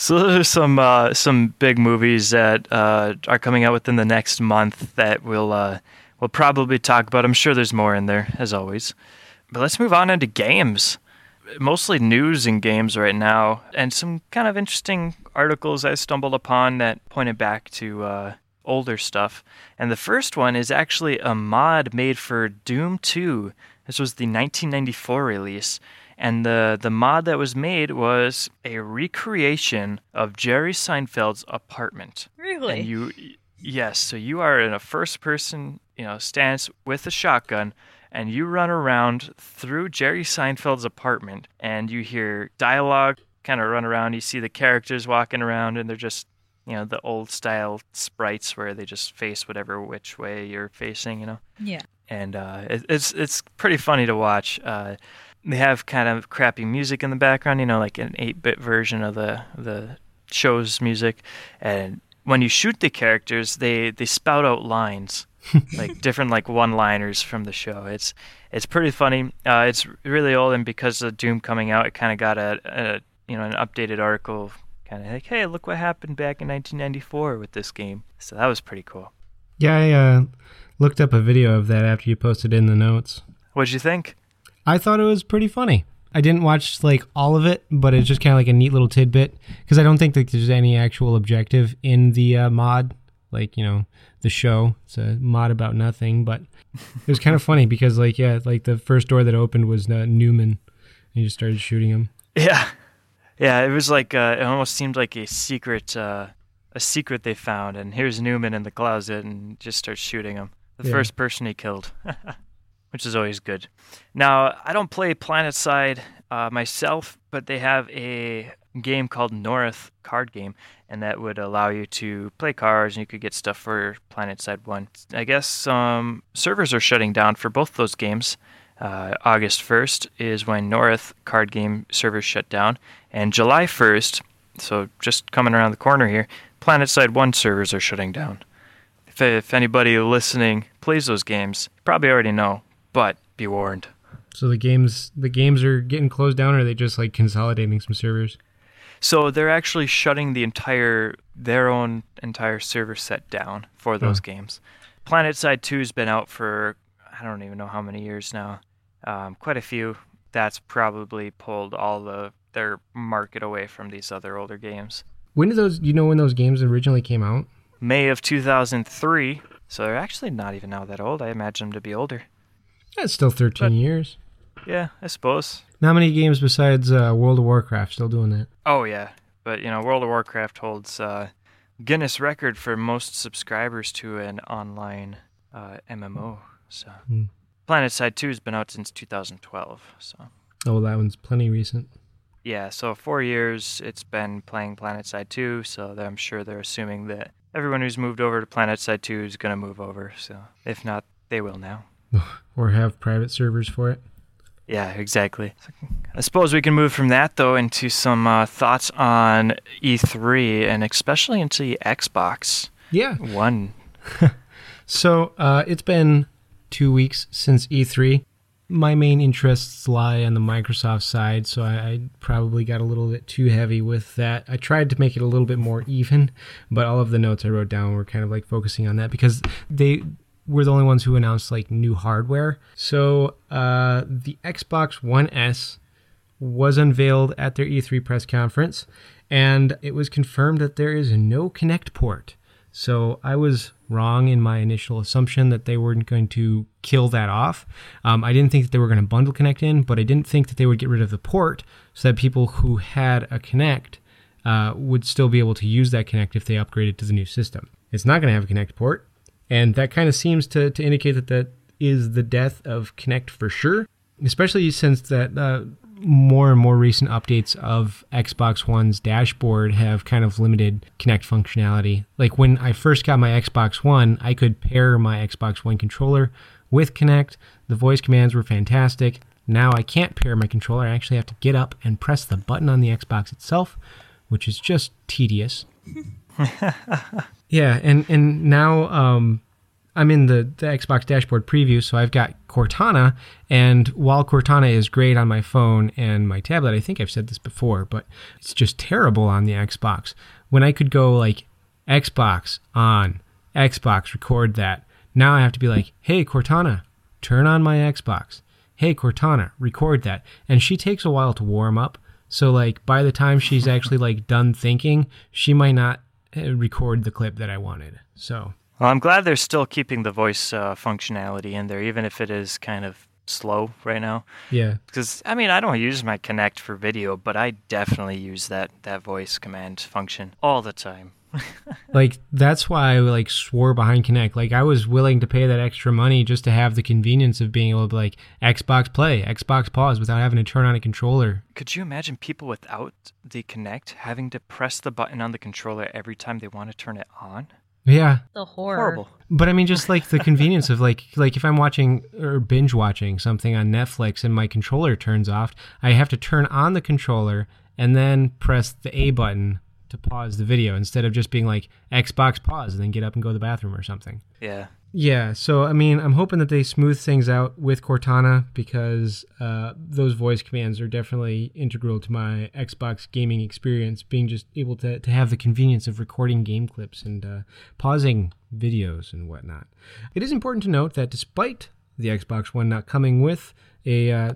So those are some uh, some big movies that uh, are coming out within the next month that we'll uh, we'll probably talk about. I'm sure there's more in there as always. But let's move on into games. Mostly news and games right now, and some kind of interesting articles I stumbled upon that pointed back to uh, older stuff. And the first one is actually a mod made for Doom 2. This was the 1994 release, and the the mod that was made was a recreation of Jerry Seinfeld's apartment. Really? And you, yes, so you are in a first person, you know, stance with a shotgun, and you run around through Jerry Seinfeld's apartment, and you hear dialogue kind of run around. You see the characters walking around, and they're just, you know, the old style sprites where they just face whatever which way you're facing, you know. yeah. and uh, it, it's it's pretty funny to watch. Uh, they have kind of crappy music in the background, you know, like an 8-bit version of the the show's music, and when you shoot the characters, they they spout out lines. [LAUGHS] like different like one-liners from the show. It's it's pretty funny. Uh, it's really old, and because of Doom coming out, it kind of got a, a you know an updated article, kind of like, hey, look what happened back in 1994 with this game. So that was pretty cool. Yeah, I uh, looked up a video of that after you posted in the notes. What'd you think? I thought it was pretty funny. I didn't watch like all of it, but it's just kind of like a neat little tidbit because I don't think that there's any actual objective in the uh, mod, like you know the show. It's a mod about nothing, but it was kind of funny because like yeah, like the first door that opened was uh, Newman, and you just started shooting him. Yeah, yeah. It was like uh, it almost seemed like a secret, uh, a secret they found, and here's Newman in the closet, and just starts shooting him. The Yeah. first person he killed, [LAUGHS] which is always good. Now I don't play PlanetSide uh, myself, but they have a game called Norrath card game, and that would allow you to play cards, and you could get stuff for PlanetSide One. I guess um, servers are shutting down for both those games. Uh, August 1st is when Norrath card game servers shut down, and July 1st, so just coming around the corner here, PlanetSide 1 servers are shutting down. If, if anybody listening plays those games, you probably already know, but be warned. So the games the games are getting closed down, or are they just like consolidating some servers? So they're actually shutting the entire their own entire server set down for those Oh. games. PlanetSide 2's been out for I don't even know how many years now. Um, quite a few. That's probably pulled all the their market away from these other older games. When did those? You know when those games originally came out? May of 2003. So they're actually not even now that old. I imagine them to be older. That's still 13 But- years. Yeah, I suppose. Not many games besides uh, World of Warcraft still doing that. Oh yeah, but you know, World of Warcraft holds uh, Guinness record for most subscribers to an online uh, MMO. So, Hmm. PlanetSide 2 has been out since 2012. So, Oh, that one's plenty recent. yeah, so four years it's been playing PlanetSide 2. So I'm sure they're assuming that everyone who's moved over to PlanetSide 2 is gonna move over. So if not, they will now. [SIGHS] Or have private servers for it. Yeah, exactly. I suppose we can move from that though into some uh, thoughts on E3 and especially into the Xbox Yeah. One. [LAUGHS] So uh, it's been two weeks since E3. My main interests lie on the Microsoft side, so I, I probably got a little bit too heavy with that. I tried to make it a little bit more even, but all of the notes I wrote down were kind of like focusing on that because they were the only ones who announced like new hardware. So uh, the Xbox One S was unveiled at their E3 press conference, and it was confirmed that there is no Kinect port. So I was wrong in my initial assumption that they weren't going to kill that off. Um, I didn't think that they were going to bundle Kinect in, but I didn't think that they would get rid of the port so that people who had a Kinect uh, would still be able to use that Kinect if they upgraded to the new system. It's not going to have a Kinect port, and that kind of seems to, to indicate that that is the death of Kinect for sure, especially since that uh, more and more recent updates of Xbox One's dashboard have kind of limited Kinect functionality. Like when I first got my Xbox One, I could pair my Xbox One controller with Kinect. The voice commands were fantastic. Now I can't pair my controller. I actually have to get up and press the button on the Xbox itself, which is just tedious. [LAUGHS] yeah, and and now um, I'm in the, the Xbox dashboard preview, so I've got Cortana, and while Cortana is great on my phone and my tablet, I think I've said this before, but it's just terrible on the Xbox. When I could go like Xbox on, Xbox record that, now I have to be like, hey Cortana, turn on my Xbox. Hey Cortana, record that. And she takes a while to warm up. So like by the time she's actually like done thinking, she might not record the clip that I wanted. So Well, I'm glad they're still keeping the voice uh, functionality in there, even if it is kind of slow right now. yeah, Because I mean, I don't use my Kinect for video, but I definitely use that that voice command function all the time. [LAUGHS] like that's why I like swore behind Kinect. Like I was willing to pay that extra money just to have the convenience of being able to like Xbox play, Xbox pause without having to turn on a controller. Could you imagine people without the Kinect having to press the button on the controller every time they want to turn it on? Yeah. The horror. Horrible. But I mean, just like the convenience of like, like if I'm watching or binge watching something on Netflix and my controller turns off, I have to turn on the controller and then press the A button to pause the video instead of just being like Xbox pause and then get up and go to the bathroom or something. Yeah. Yeah, so I mean, I'm hoping that they smooth things out with Cortana because uh, those voice commands are definitely integral to my Xbox gaming experience. Being just able to, to have the convenience of recording game clips and uh, pausing videos and whatnot. It is important to note that despite the Xbox One not coming with a uh,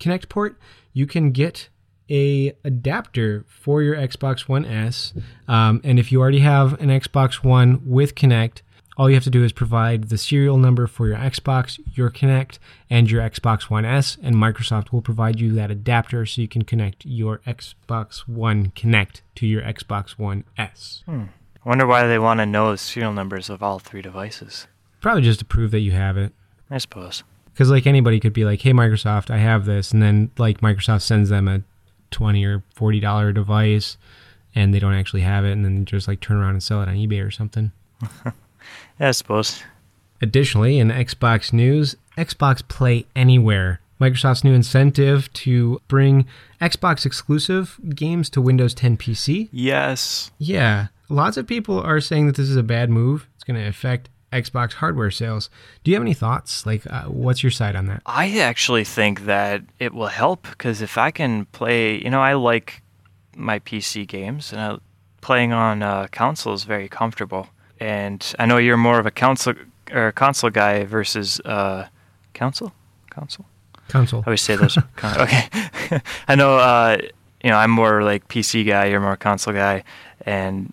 Kinect port, you can get a adapter for your Xbox One S, um, and if you already have an Xbox One with Kinect all you have to do is provide the serial number for your Xbox, your Kinect, and your Xbox One S, and Microsoft will provide you that adapter so you can connect your Xbox One Kinect to your Xbox One S. Hmm. I wonder why they want to know the serial numbers of all three devices. Probably just to prove that you have it. I suppose. Because like anybody could be like, "Hey, Microsoft, I have this," and then like Microsoft sends them a twenty or forty dollar device, and they don't actually have it, and then just like turn around and sell it on eBay or something. [LAUGHS] Yeah, I suppose. Additionally, in Xbox news, Xbox Play Anywhere, Microsoft's new incentive to bring Xbox exclusive games to Windows 10 PC. Yes. Yeah, lots of people are saying that this is a bad move. It's going to affect Xbox hardware sales. Do you have any thoughts? Like, uh, what's your side on that? I actually think that it will help because if I can play, you know, I like my PC games and I, playing on uh, console is very comfortable and I know you're more of a console or console guy versus uh, console, console, console. I always say those. [LAUGHS] okay, [LAUGHS] I know. Uh, you know, I'm more like PC guy. You're more console guy, and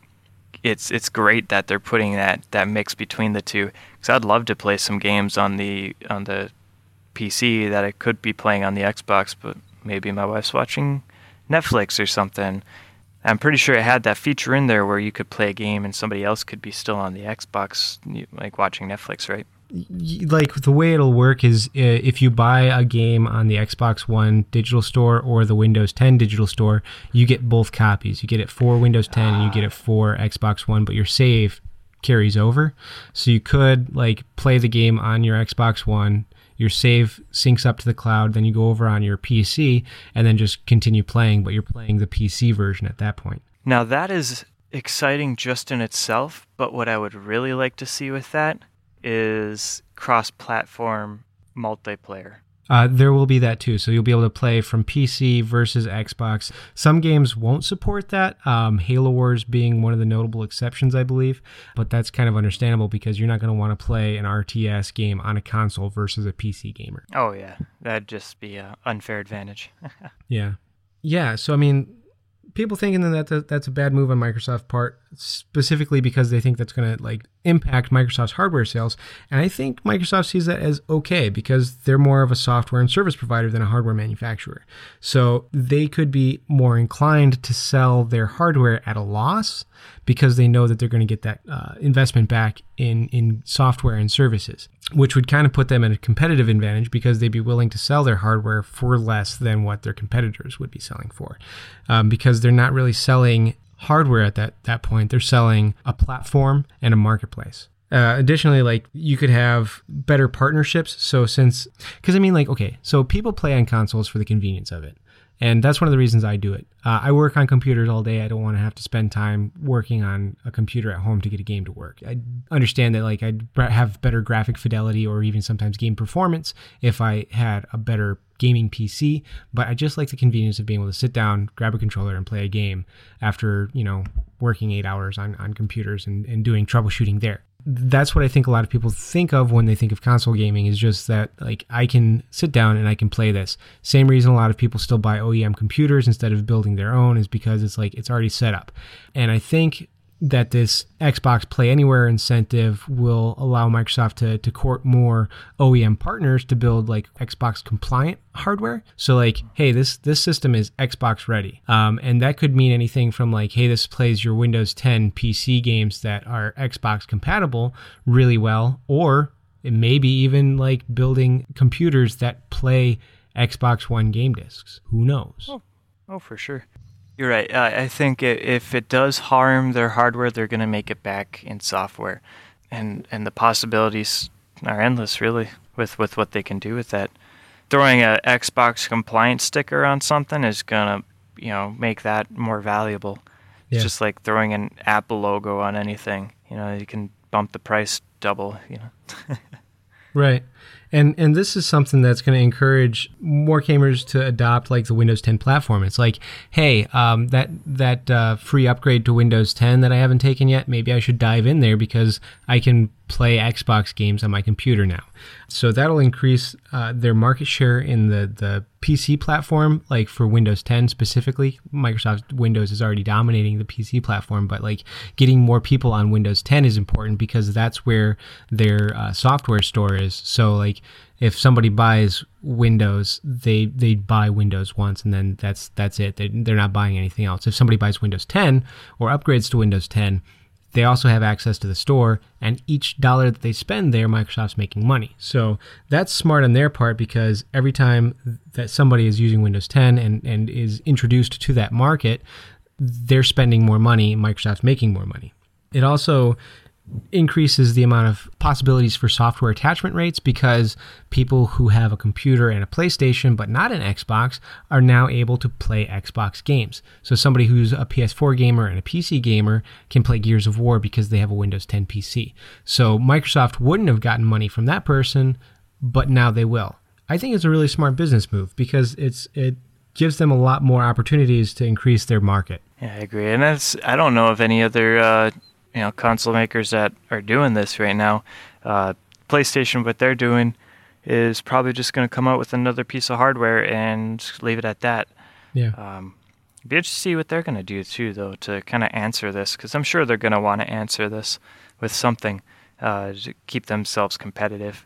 it's it's great that they're putting that that mix between the two. Because I'd love to play some games on the on the PC that I could be playing on the Xbox, but maybe my wife's watching Netflix or something I'm pretty sure it had that feature in there where you could play a game and somebody else could be still on the Xbox, like watching Netflix, right? Like the way it'll work is uh, if you buy a game on the Xbox One digital store or the Windows 10 digital store, you get both copies. You get it for Windows 10 and you get it for Xbox One, but your save carries over. So you could like play the game on your Xbox One your save syncs up to the cloud, then you go over on your PC and then just continue playing, but you're playing the PC version at that point. Now that is exciting just in itself, but what I would really like to see with that is cross platform multiplayer. Uh, there will be that too. So you'll be able to play from PC versus Xbox. Some games won't support that, um, Halo Wars being one of the notable exceptions, I believe. But that's kind of understandable because you're not going to want to play an RTS game on a console versus a PC gamer. Oh, yeah. That'd just be an unfair advantage. [LAUGHS] yeah. Yeah. So, I mean, people thinking that that's a bad move on Microsoft's part, specifically because they think that's going to like impact Microsoft's hardware sales. And I think Microsoft sees that as okay because they're more of a software and service provider than a hardware manufacturer. So they could be more inclined to sell their hardware at a loss because they know that they're going to get that uh, investment back in in software and services, which would kind of put them at a competitive advantage because they'd be willing to sell their hardware for less than what their competitors would be selling for, um, because they're not really selling hardware at that that point. They're selling a platform and a marketplace. Uh, additionally, like you could have better partnerships. So since, because I mean, like okay, so people play on consoles for the convenience of it. And that's one of the reasons I do it. Uh, I work on computers all day. I don't want to have to spend time working on a computer at home to get a game to work. I understand that like I'd have better graphic fidelity or even sometimes game performance if I had a better gaming PC, but I just like the convenience of being able to sit down, grab a controller, and play a game after, you know, working eight hours on, on computers and, and doing troubleshooting there that's what I think a lot of people think of when they think of console gaming is just that like I can sit down and I can play this. Same reason a lot of people still buy OEM computers instead of building their own is because it's like it's already set up. And I think that this Xbox Play Anywhere incentive will allow Microsoft to, to court more OEM partners to build like Xbox compliant hardware. So like, hey, this this system is Xbox ready, um, and that could mean anything from like, hey, this plays your Windows 10 PC games that are Xbox compatible really well, or it may be even like building computers that play Xbox One game discs. Who knows? Oh, oh for sure. You're right. Uh, I think if it does harm their hardware, they're going to make it back in software, and and the possibilities are endless, really, with with what they can do with that. Throwing a Xbox compliance sticker on something is gonna, you know, make that more valuable. It's just like throwing an Apple logo on anything. You know, you can bump the price double. You know. [LAUGHS] Right. And and this is something that's going to encourage more gamers to adopt like the Windows 10 platform. It's like, hey, um, that that uh, free upgrade to Windows 10 that I haven't taken yet, maybe I should dive in there because I can play Xbox games on my computer now. So that'll increase uh, their market share in the the PC platform. Like for Windows 10 specifically, Microsoft Windows is already dominating the PC platform, but like getting more people on Windows 10 is important because that's where their uh, software store is. So like if somebody buys Windows, they they buy Windows once and then that's that's it. They, they're not buying anything else. If somebody buys Windows 10 or upgrades to Windows 10, they also have access to the store, and each dollar that they spend there, Microsoft's making money. So that's smart on their part because every time that somebody is using Windows 10 and, and is introduced to that market, they're spending more money, Microsoft's making more money. It also increases the amount of possibilities for software attachment rates because people who have a computer and a PlayStation but not an Xbox are now able to play Xbox games. So somebody who's a PS4 gamer and a PC gamer can play Gears of War because they have a Windows 10 PC. So Microsoft wouldn't have gotten money from that person, but now they will. I think it's a really smart business move because it's it gives them a lot more opportunities to increase their market. Yeah, I agree. And that's I don't know of any other uh, you know console makers that are doing this right now. Uh, PlayStation, what they're doing is probably just going to come out with another piece of hardware and leave it at that. Yeah. Um, be interested to see what they're going to do too, though, to kind of answer this, because I'm sure they're going to want to answer this with something uh, to keep themselves competitive.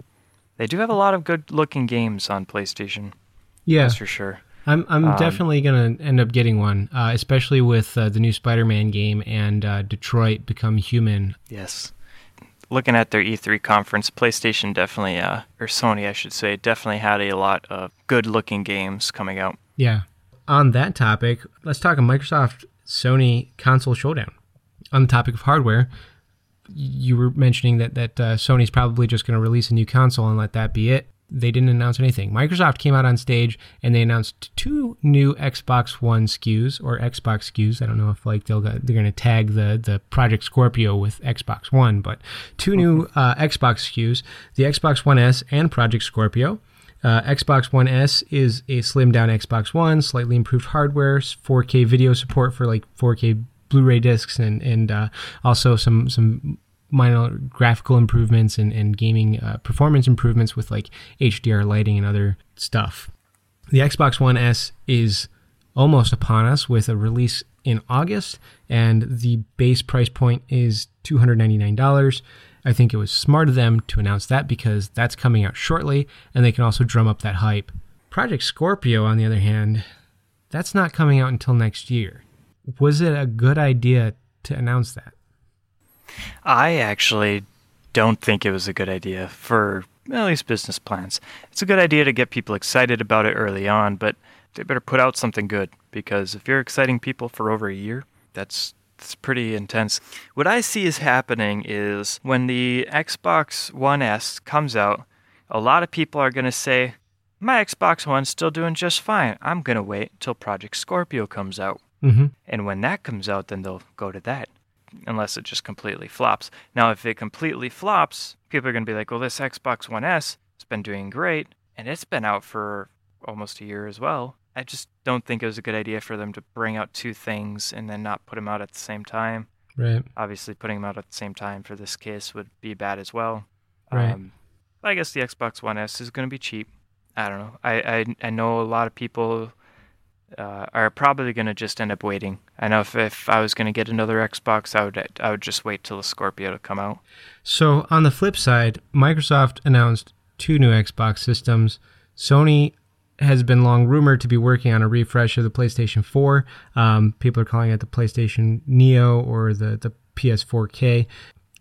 They do have a lot of good-looking games on PlayStation, Yeah. that's for sure. I'm I'm Um, definitely gonna end up getting one, uh, especially with uh, the new Spider-Man game and uh, Detroit Become Human. Yes. Looking at their E3 conference, PlayStation definitely, uh, or Sony, I should say, definitely had a lot of good-looking games coming out. Yeah. On that topic, let's talk a Microsoft Sony console showdown. On the topic of hardware, you were mentioning that that uh, Sony's probably just going to release a new console and let that be it. They didn't announce anything. Microsoft came out on stage and they announced two new Xbox One SKUs or Xbox SKUs. I don't know if like they'll they're going to tag the the Project Scorpio with Xbox One, but two new uh, Xbox SKUs: the Xbox One S and Project Scorpio. Uh, Xbox One S is a slimmed down Xbox One, slightly improved hardware, 4K video support for like 4K Blu-ray discs, and and uh, also some some minor graphical improvements and, and gaming uh, performance improvements with like HDR lighting and other stuff. The Xbox One S is almost upon us with a release in August, and the base price point is $299. I think it was smart of them to announce that because that's coming out shortly, and they can also drum up that hype. Project Scorpio, on the other hand, that's not coming out until next year. Was it a good idea to announce that? I actually don't think it was a good idea for at least business plans. It's a good idea to get people excited about it early on, but they better put out something good because if you're exciting people for over a year, that's that's pretty intense. What I see is happening is when the Xbox One S comes out, a lot of people are going to say, "My Xbox One's still doing just fine. I'm going to wait till Project Scorpio comes out." Mm-hmm. And when that comes out, then they'll go to that, unless it just completely flops. Now, if it completely flops, people are going to be like, well, this Xbox One S has been doing great, and it's been out for almost a year as well. I just don't think it was a good idea for them to bring out two things and then not put them out at the same time. Right. Obviously, putting them out at the same time for this case would be bad as well. Right. Um, I guess the Xbox One S is going to be cheap. I don't know. I, I, I know a lot of people uh, are probably going to just end up waiting. I know if, if I was going to get another Xbox, I would I would just wait till the Scorpio to come out. So on the flip side, Microsoft announced two new Xbox systems. Sony has been long rumored to be working on a refresh of the PlayStation 4. Um, people are calling it the PlayStation Neo or the, the PS4K.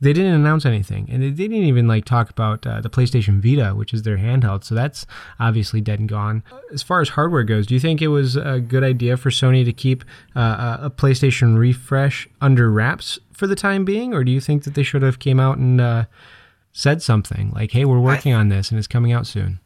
They didn't announce anything, and they didn't even like talk about uh, the PlayStation Vita, which is their handheld. So that's obviously dead and gone. As far as hardware goes, do you think it was a good idea for Sony to keep uh, a PlayStation refresh under wraps for the time being, or do you think that they should have came out and uh, said something like, "Hey, we're working on this and it's coming out soon"?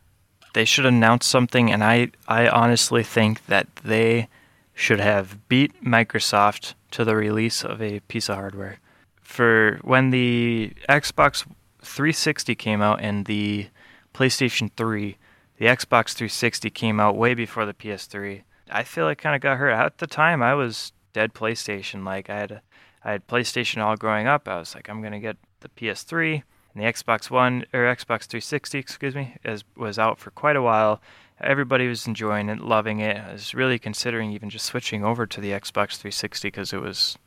They should announce something, and I I honestly think that they should have beat Microsoft to the release of a piece of hardware for when the Xbox 360 came out and the PlayStation 3, the Xbox 360 came out way before the PS3. I feel like kind of got hurt. At the time, I was dead PlayStation. Like I had, I had PlayStation all growing up. I was like, I'm gonna get the PS3 and the Xbox One or Xbox 360, excuse me, as was out for quite a while. Everybody was enjoying it, loving it. I was really considering even just switching over to the Xbox 360 because it was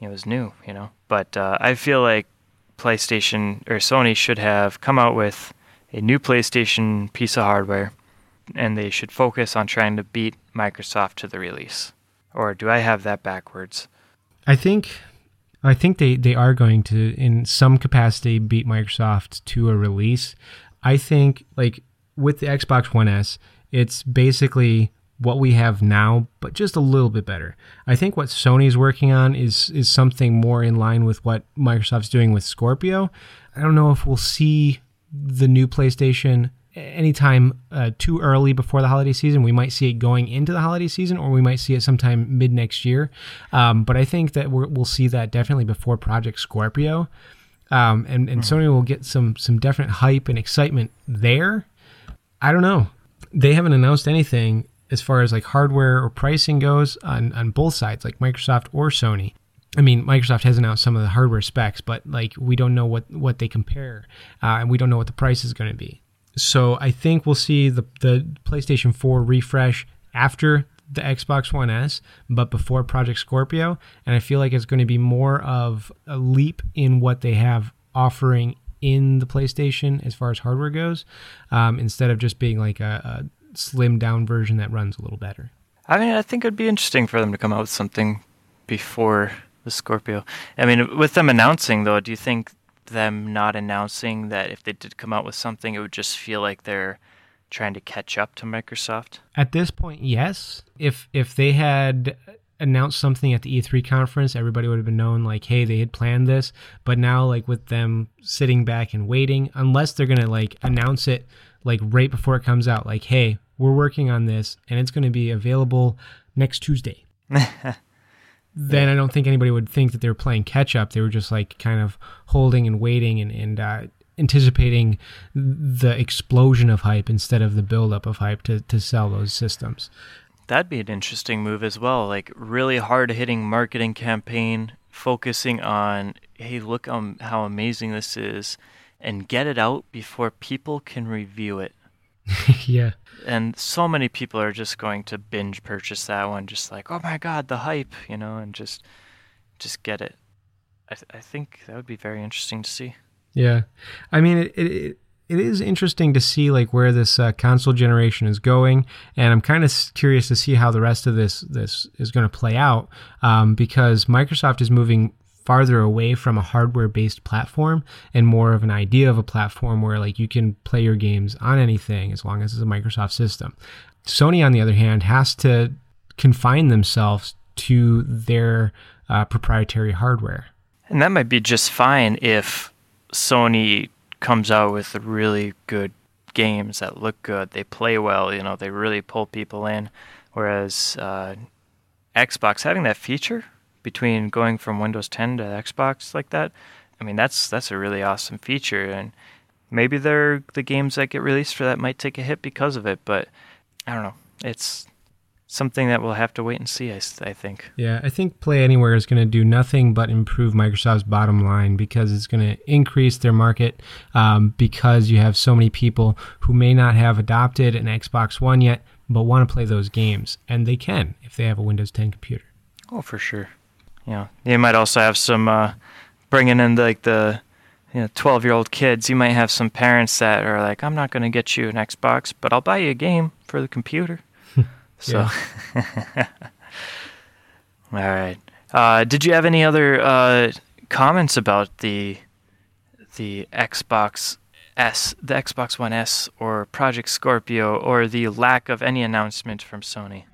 it was new, you know. But uh, I feel like PlayStation or Sony should have come out with a new PlayStation piece of hardware, and they should focus on trying to beat Microsoft to the release. Or do I have that backwards? I think I think they, they are going to in some capacity beat Microsoft to a release. I think like with the Xbox One S, it's basically what we have now, but just a little bit better. I think what Sony's working on is is something more in line with what Microsoft's doing with Scorpio. I don't know if we'll see the new PlayStation anytime uh, too early before the holiday season. We might see it going into the holiday season, or we might see it sometime mid next year. Um, but I think that we will see that definitely before Project Scorpio, um, and and mm-hmm. Sony will get some some definite hype and excitement there. I don't know. They haven't announced anything as far as like hardware or pricing goes on, on both sides, like Microsoft or Sony. I mean, Microsoft has announced some of the hardware specs, but like we don't know what what they compare, uh, and we don't know what the price is going to be. So I think we'll see the the PlayStation 4 refresh after the Xbox One S, but before Project Scorpio, and I feel like it's going to be more of a leap in what they have offering in the PlayStation as far as hardware goes, um, instead of just being like a, slimmed down version that runs a little better. I mean, I think it'd be interesting for them to come out with something before the Scorpio. I mean, with them announcing though, do you think them not announcing that if they did come out with something, it would just feel like they're trying to catch up to Microsoft? At this point, yes. If if they had announced something at the E3 conference, everybody would have been known like, hey, they had planned this. But now, like with them sitting back and waiting, unless they're gonna like announce it like right before it comes out, like, hey, we're working on this and it's going to be available next Tuesday. [LAUGHS] then I don't think anybody would think that they were playing catch up. They were just like kind of holding and waiting and, and uh, anticipating the explosion of hype instead of the buildup of hype to, to sell those systems. That'd be an interesting move as well. Like, really hard hitting marketing campaign, focusing on, hey, look um, how amazing this is and get it out before people can review it. [LAUGHS] yeah. And so many people are just going to binge purchase that one, just like, oh my god, the hype, you know, and just just get it. I, th- I think that would be very interesting to see. Yeah, I mean, it, it, it is interesting to see like where this uh, console generation is going, and I'm kind of curious to see how the rest of this this is going to play out um, because Microsoft is moving farther away from a hardware based platform and more of an idea of a platform where like you can play your games on anything as long as it's a Microsoft system. Sony, on the other hand, has to confine themselves to their uh, proprietary hardware. And that might be just fine if Sony comes out with really good games that look good, they play well, you know, they really pull people in. Whereas uh, Xbox having that feature between going from Windows 10 to Xbox like that. I mean, that's that's a really awesome feature, and maybe they're the games that get released for that might take a hit because of it. But I don't know. It's something that we'll have to wait and see. I, I think. Yeah, I think Play Anywhere is going to do nothing but improve Microsoft's bottom line because it's going to increase their market um, because you have so many people who may not have adopted an Xbox One yet but want to play those games, and they can if they have a Windows 10 computer. Oh, for sure you know, you might also have some uh, bringing in the, like the you know, 12 year old kids. You might have some parents that are like, I'm not going to get you an Xbox, but I'll buy you a game for the computer. [LAUGHS] so, [LAUGHS] all right. Uh, did you have any other uh, comments about the the Xbox S, the Xbox One S, or Project Scorpio, or the lack of any announcement from Sony?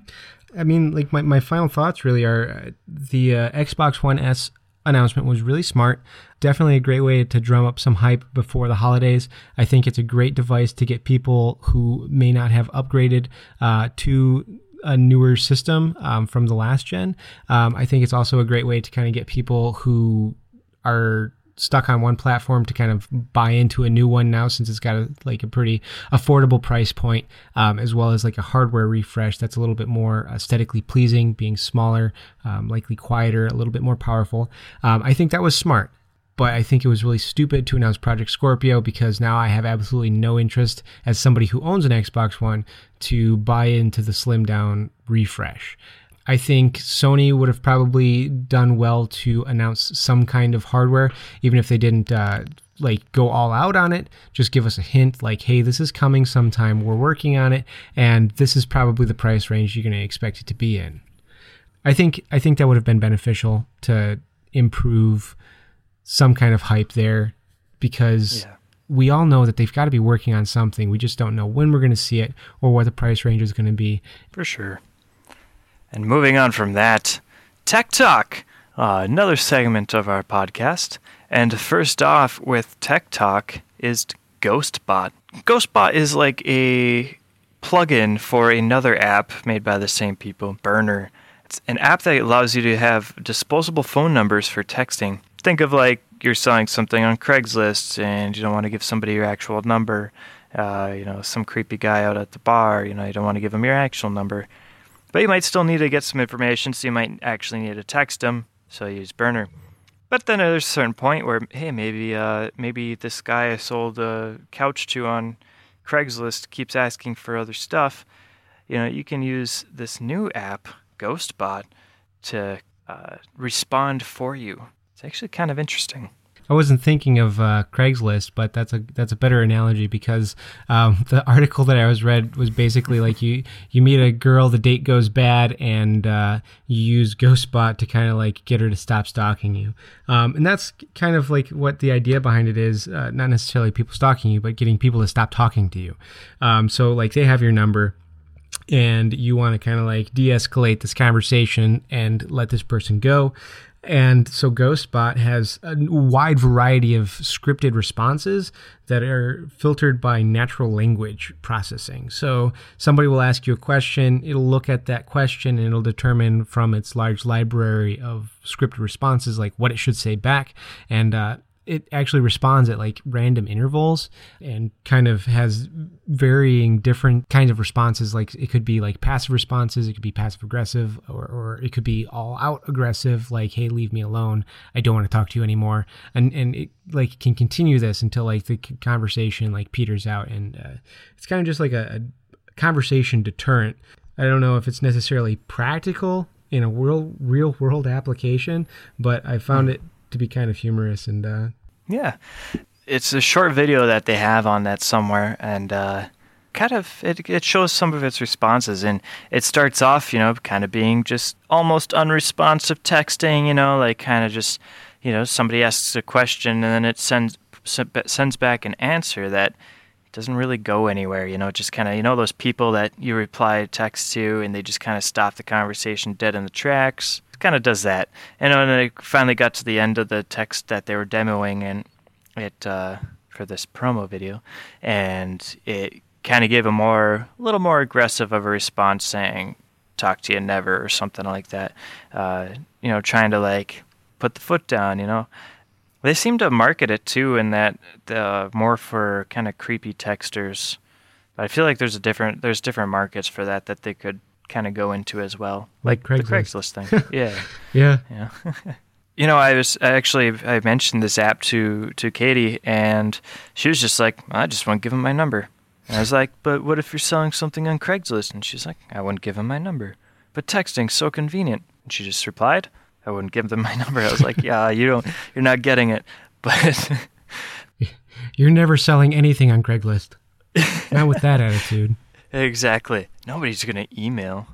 I mean, like my, my final thoughts really are uh, the uh, Xbox One S announcement was really smart. Definitely a great way to drum up some hype before the holidays. I think it's a great device to get people who may not have upgraded uh, to a newer system um, from the last gen. Um, I think it's also a great way to kind of get people who are stuck on one platform to kind of buy into a new one now since it's got a, like a pretty affordable price point, um, as well as like a hardware refresh that's a little bit more aesthetically pleasing, being smaller, um, likely quieter, a little bit more powerful. Um, I think that was smart. But I think it was really stupid to announce Project Scorpio because now I have absolutely no interest as somebody who owns an Xbox One to buy into the slim down refresh. I think Sony would have probably done well to announce some kind of hardware, even if they didn't uh, like go all out on it. Just give us a hint, like, "Hey, this is coming sometime. We're working on it, and this is probably the price range you're going to expect it to be in." I think I think that would have been beneficial to improve some kind of hype there, because. Yeah we all know that they've got to be working on something. We just don't know when we're going to see it or what the price range is going to be. For sure. And moving on from that, Tech Talk, uh, another segment of our podcast. And first off with Tech Talk is GhostBot. GhostBot is like a plugin for another app made by the same people, Burner. It's an app that allows you to have disposable phone numbers for texting. Think of like you're selling something on Craigslist and you don't want to give somebody your actual number. Uh, you know, some creepy guy out at the bar, you know, you don't want to give him your actual number. But you might still need to get some information, so you might actually need to text them. So use Burner. But then there's a certain point where, hey, maybe uh, maybe this guy I sold a couch to on Craigslist keeps asking for other stuff. You know, you can use this new app, GhostBot, to uh, respond for you. It's actually kind of interesting. I wasn't thinking of uh, Craigslist, but that's a that's a better analogy because um, [LAUGHS] the article that I was read was basically like you you meet a girl, the date goes bad, and uh, you use GhostBot to kind of like get her to stop stalking you, um, and that's kind of like what the idea behind it is. Uh, not necessarily people stalking you, but getting people to stop talking to you. Um, so like they have your number and you want to kind of like de-escalate this conversation and let this person go and so GhostBot has a wide variety of scripted responses that are filtered by natural language processing. So somebody will ask you a question, it'll look at that question and it'll determine from its large library of scripted responses like what it should say back. And uh, it actually responds at like random intervals and kind of has varying different kinds of responses. Like it could be like passive responses it could be passive aggressive or, or it could be all out aggressive like hey leave me alone. I don't want to talk to you anymore. And and it like can continue this until like the conversation like peters out and uh, it's kind of just like a, a conversation deterrent. I don't know if it's necessarily practical in a world real world application but i found mm. it to be kind of humorous and uh, yeah, it's a short video that they have on that somewhere, and uh, kind of it, it shows some of its responses, and it starts off, you know, kind of being just almost unresponsive texting, you know, like kind of just, you know, somebody asks a question and then it sends sends back an answer that doesn't really go anywhere. You know, just kind of you know those people that you reply text to and they just kind of stop the conversation dead in the tracks kind of does that. And when I finally got to the end of the text that they were demoing and it uh, for this promo video, and it kind of gave a more, a little more aggressive of a response, saying "talk to you never" or something like that. Uh, you know, trying to like put the foot down. You know, they seem to market it too in that the more for kind of creepy texters. But I feel like there's a different there's different markets for that that they could kind of go into as well, like, like Craigslist. the Craigslist thing. [LAUGHS] yeah, yeah, yeah. [LAUGHS] you know, I was I actually I mentioned this app to to Katie, and she was just like, I just want to give him my number. And I was like, but what if you're selling something on Craigslist? And she's like, I wouldn't give him my number. But texting's so convenient. And she just replied, I wouldn't give them [LAUGHS] my number. I was like, yeah, you don't, you're not getting it. But you're never selling anything on Craigslist. Not with that attitude. Exactly. Nobody's going to email.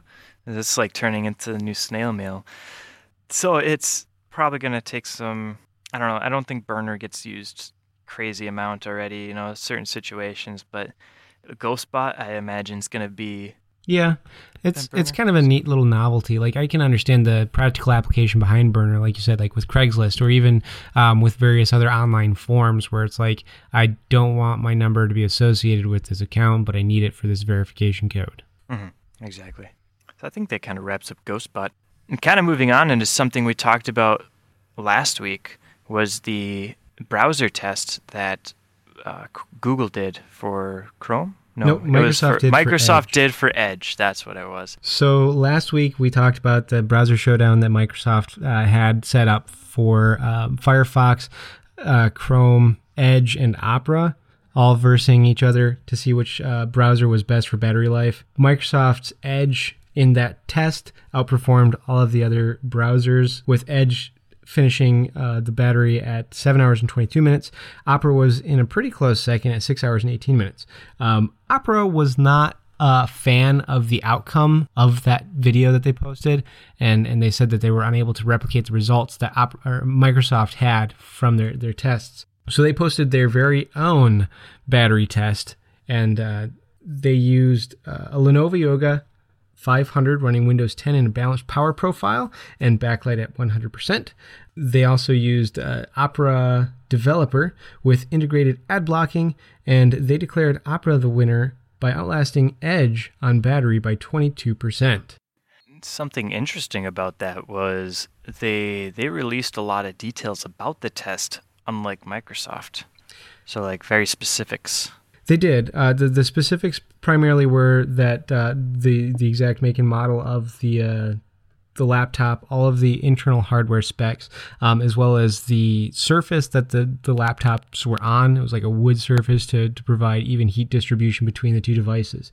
It's like turning into the new snail mail. So it's probably going to take some. I don't know. I don't think Burner gets used crazy amount already, you know, certain situations. But Ghostbot, I imagine, is going to be Yeah, it's it's kind of a neat little novelty. Like I can understand the practical application behind Burner, like you said, like with Craigslist or even um, with various other online forms, where it's like I don't want my number to be associated with this account, but I need it for this verification code. Exactly. So I think that kind of wraps up Ghostbot. And kind of moving on into something we talked about last week was the browser test that uh, Google did for Chrome. No, Nope, Microsoft for, did for Microsoft Edge. did for Edge. That's what it was. So last week we talked about the browser showdown that Microsoft uh, had set up for um, Firefox, uh, Chrome, Edge, and Opera, all versing each other to see which uh, browser was best for battery life. Microsoft's Edge in that test outperformed all of the other browsers, with Edge finishing uh, the battery at 7 hours and 22 minutes. Opera was in a pretty close second at 6 hours and 18 minutes. Um, Opera was not a fan of the outcome of that video that they posted, and, and they said that they were unable to replicate the results that Microsoft had from their, their tests. So they posted their very own battery test, and uh, they used uh, a Lenovo Yoga 500 running Windows 10 in a balanced power profile and backlight at 100%. They also used uh, Opera Developer with integrated ad blocking, and they declared Opera the winner by outlasting Edge on battery by 22%. Something interesting about that was they they released a lot of details about the test, unlike Microsoft. So like very specifics. They did. Uh, the the specifics primarily were that uh, the the exact make and model of the uh, the laptop, all of the internal hardware specs, um, as well as the surface that the the laptops were on. It was like a wood surface to to provide even heat distribution between the two devices.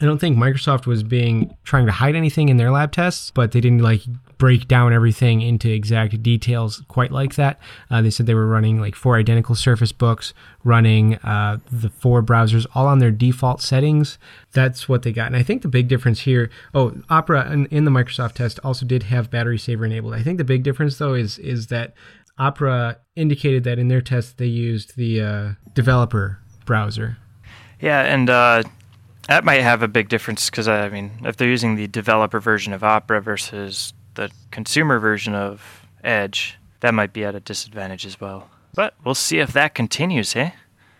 I don't think Microsoft was being trying to hide anything in their lab tests, but they didn't like break down everything into exact details quite like that. Uh, they said they were running like four identical Surface Books, running uh, the four browsers all on their default settings. That's what they got. And I think the big difference here, oh, Opera in, in the Microsoft test also did have battery saver enabled. I think the big difference though is is that Opera indicated that in their test they used the uh, developer browser. Yeah, and uh, that might have a big difference because I mean, if they're using the developer version of Opera versus the consumer version of Edge, that might be at a disadvantage as well. But we'll see if that continues, hey?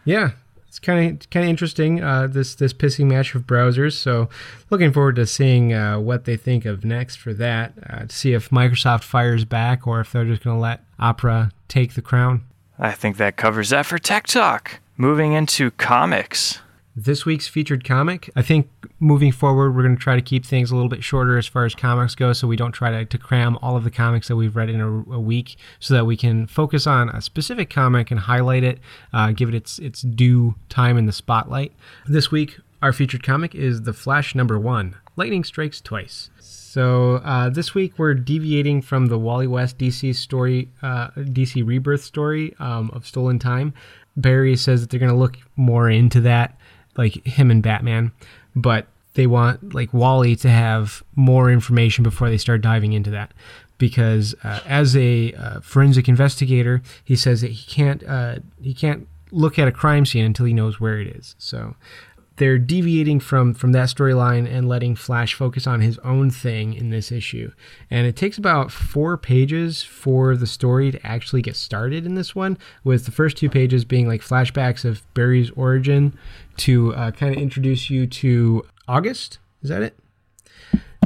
Yeah, it's kind of kind of interesting. Uh, this this pissing match of browsers. So, looking forward to seeing uh, what they think of next for that. Uh, to see if Microsoft fires back or if they're just going to let Opera take the crown. I think that covers that for Tech Talk. Moving into comics. This week's featured comic. I think moving forward, we're going to try to keep things a little bit shorter as far as comics go, so we don't try to, to cram all of the comics that we've read in a, a week, so that we can focus on a specific comic and highlight it, uh, give it its its due time in the spotlight. This week, our featured comic is The Flash Number One: Lightning Strikes Twice. So uh, this week we're deviating from the Wally West DC story, uh, DC Rebirth story um, of Stolen Time. Barry says that they're going to look more into that, like him and Batman, but they want like Wally to have more information before they start diving into that. Because uh, as a uh, forensic investigator, he says that he can't uh, he can't look at a crime scene until he knows where it is. So they're deviating from from that storyline and letting Flash focus on his own thing in this issue. And it takes about four pages for the story to actually get started in this one, with the first two pages being like flashbacks of Barry's origin to uh, kind of introduce you to August. Is that it?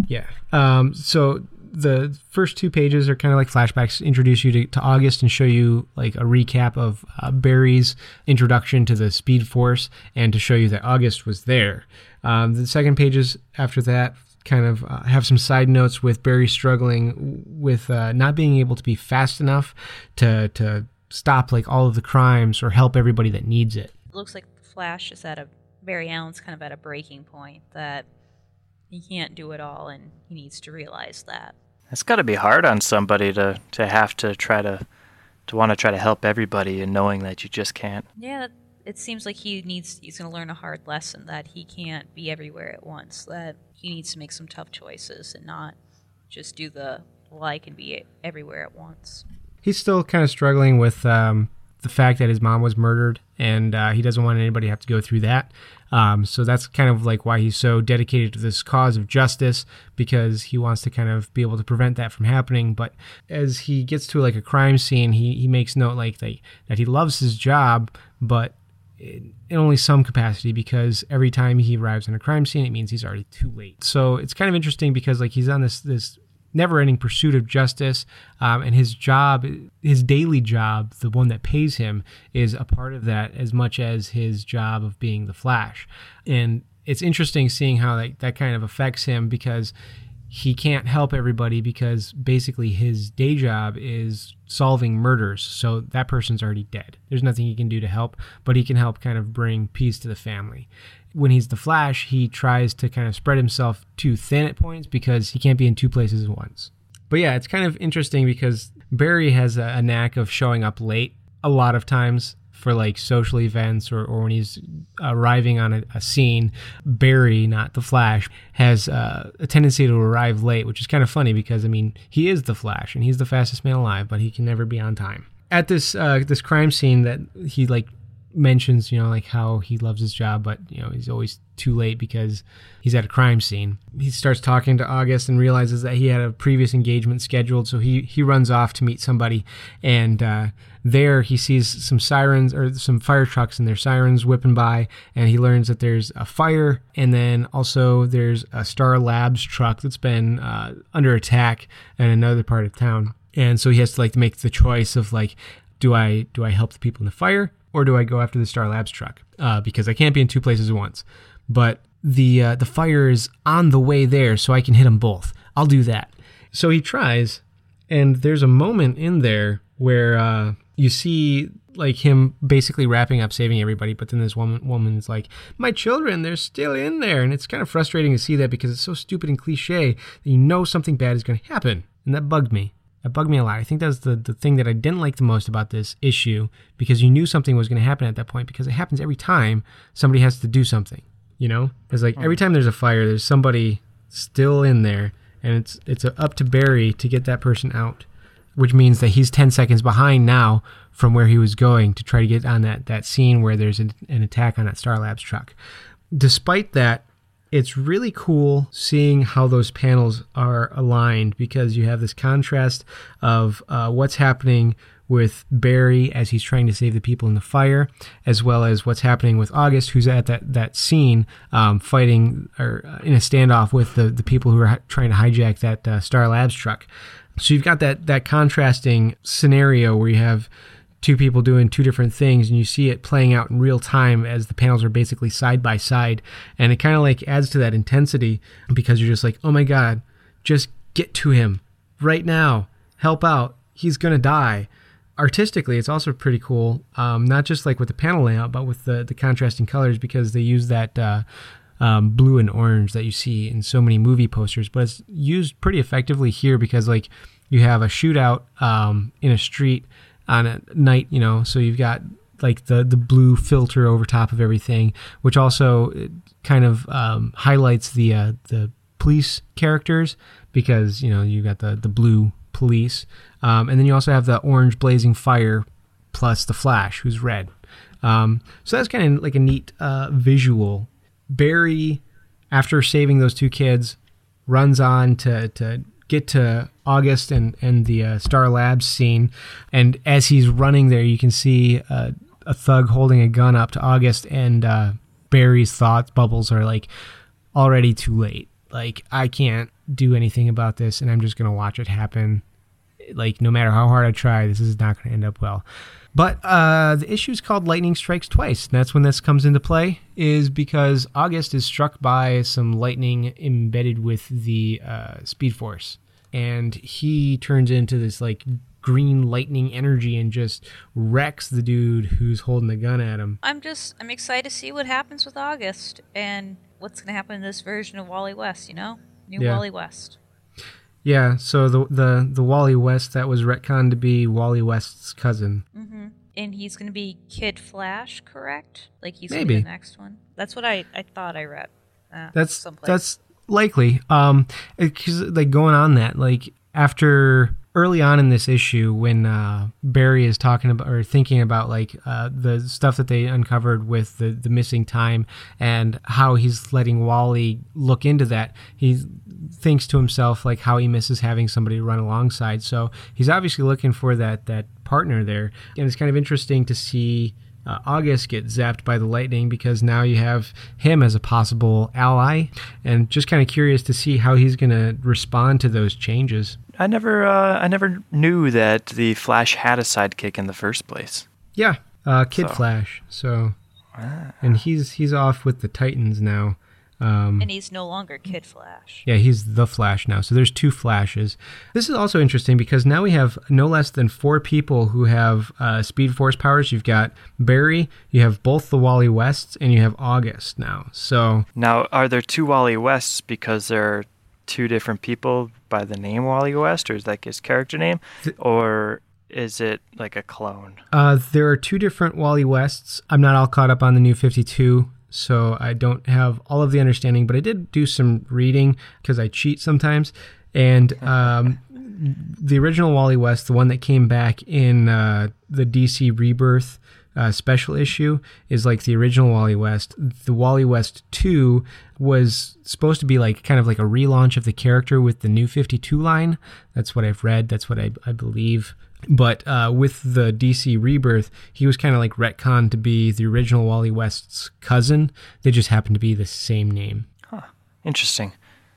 Yeah. Um, so the first two pages are kind of like flashbacks, introduce you to, to August and show you like a recap of uh, Barry's introduction to the Speed Force and to show you that August was there. Um, the second pages after that kind of uh, have some side notes with Barry struggling with uh, not being able to be fast enough to to stop like all of the crimes or help everybody that needs it. It looks like Flash is at a Barry Allen's kind of at a breaking point that he can't do it all, and he needs to realize that. It's got to be hard on somebody to, to have to try to to want to try to help everybody and knowing that you just can't. Yeah, it seems like he needs he's going to learn a hard lesson that he can't be everywhere at once. That he needs to make some tough choices and not just do the well, I can be everywhere at once. he's still kind of struggling with um, the fact that his mom was murdered, and uh, he doesn't want anybody to have to go through that. Um, so that's kind of like why he's so dedicated to this cause of justice because he wants to kind of be able to prevent that from happening. But as he gets to like a crime scene, he, he makes note like that, that he loves his job, but in only some capacity because every time he arrives in a crime scene, it means he's already too late. So it's kind of interesting because like he's on this this never-ending pursuit of justice, um, and his job, his daily job, the one that pays him, is a part of that as much as his job of being the Flash. And it's interesting seeing how that kind of affects him because he can't help everybody because basically his day job is solving murders. So that person's already dead. There's nothing he can do to help, but he can help kind of bring peace to the family. When he's the Flash, he tries to kind of spread himself too thin at points because he can't be in two places at once. But yeah, it's kind of interesting because Barry has a, a knack of showing up late a lot of times for like social events or, or when he's arriving on a, a scene, Barry, not the Flash, has uh, a tendency to arrive late, which is kind of funny because I mean he is the Flash and he's the fastest man alive, but he can never be on time. At this uh, this crime scene that he like mentions, you know, like how he loves his job, but you know he's always too late because he's at a crime scene. He starts talking to August and realizes that he had a previous engagement scheduled, so he he runs off to meet somebody, and uh, there he sees some sirens or some fire trucks and their sirens whipping by, and he learns that there's a fire, and then also there's a Star Labs truck that's been uh, under attack in another part of town. And so he has to like make the choice of like, do I do I help the people in the fire or do I go after the Star Labs truck? Uh, because I can't be in two places at once. But the uh, the fire is on the way there, so I can hit them both. I'll do that. So he tries, and there's a moment in there where uh, you see like him basically wrapping up saving everybody, but then this woman woman's like, "My children, they're still in there," and it's kind of frustrating to see that because it's so stupid and cliche that you know something bad is going to happen, and that bugged me. That bugged me a lot. I think that's the, the thing that I didn't like the most about this issue because you knew something was going to happen at that point because it happens every time somebody has to do something. You know, it's like every mm-hmm. time there's a fire, there's somebody still in there, and it's it's up to Barry to get that person out, which means that he's ten seconds behind now from where he was going to try to get on that that scene where there's an, an attack on that Star Labs truck. Despite that, it's really cool seeing how those panels are aligned because you have this contrast of uh, what's happening with Barry as he's trying to save the people in the fire, as well as what's happening with August, who's at that that scene um, fighting or uh, in a standoff with the the people who are trying to hijack that uh, Star Labs truck. So you've got that that contrasting scenario where you have two people doing two different things and you see it playing out in real time as the panels are basically side by side. And it kind of like adds to that intensity because you're just like oh my god just get to him right now. Help out. He's gonna die. Artistically it's also pretty cool um, not just like with the panel layout but with the, the contrasting colors because they use that uh, um, blue and orange that you see in so many movie posters but it's used pretty effectively here because like you have a shootout um, in a street on a night, you know, so you've got like the the blue filter over top of everything, which also kind of um, highlights the uh, the police characters because you know you got the the blue police, um, and then you also have the orange blazing fire plus the Flash, who's red. Um, so that's kind of like a neat uh, visual. Barry, after saving those two kids, runs on to to get to August and and the uh, Star Labs scene, and as he's running there, you can see uh, a thug holding a gun up to August, and uh, Barry's thought bubbles are like already too late. Like I can't do anything about this, and I'm just gonna watch it happen. Like no matter how hard I try, this is not gonna end up well. But uh, the issue is called Lightning Strikes Twice. And that's when this comes into play, is because August is struck by some lightning embedded with the uh, Speed Force. And he turns into this like green lightning energy and just wrecks the dude who's holding the gun at him. I'm just, I'm excited to see what happens with August and what's going to happen in this version of Wally West, you know? New Yeah. Wally West. Yeah, so the the the Wally West that was retconned to be Wally West's cousin. hmm And he's going to be Kid Flash, correct? Like he's Maybe. be the next one. That's what I, I thought I read. Uh, That's someplace. that's likely. Um, because like going on that, like after early on in this issue when uh, Barry is talking about or thinking about like uh, the stuff that they uncovered with the, the missing time and how he's letting Wally look into that. He thinks to himself like how he misses having somebody run alongside. So he's obviously looking for that that partner there, and it's kind of interesting to see uh, August get zapped by the lightning because now you have him as a possible ally, and just kind of curious to see how he's going to respond to those changes. I never, uh, I never knew that the Flash had a sidekick in the first place. Yeah, uh, Kid So- Flash. So, and he's he's off with the Titans now. Um, And he's no longer Kid Flash. Yeah, he's the Flash now. So there's two Flashes. This is also interesting because now we have no less than four people who have uh, Speed Force powers. You've got Barry, you have both the Wally Wests, and you have August now. So Now, are there two Wally Wests because they're two different people by the name Wally West, or is that his character name, or is it like a clone? uh, there are two different Wally Wests. I'm not all caught up on the new 52. So I don't have all of the understanding, but I did do some reading because I cheat sometimes. And um, the original Wally West, the one that came back in uh, the DC Rebirth uh, special issue, is like the original Wally West. The Wally West 2 was supposed to be like kind of like a relaunch of the character with the new 52 line. That's what I've read. That's what I, I believe. But uh, with the DC Rebirth, he was kind of like retconned to be the original Wally West's cousin. They just happened to be the same name Interesting.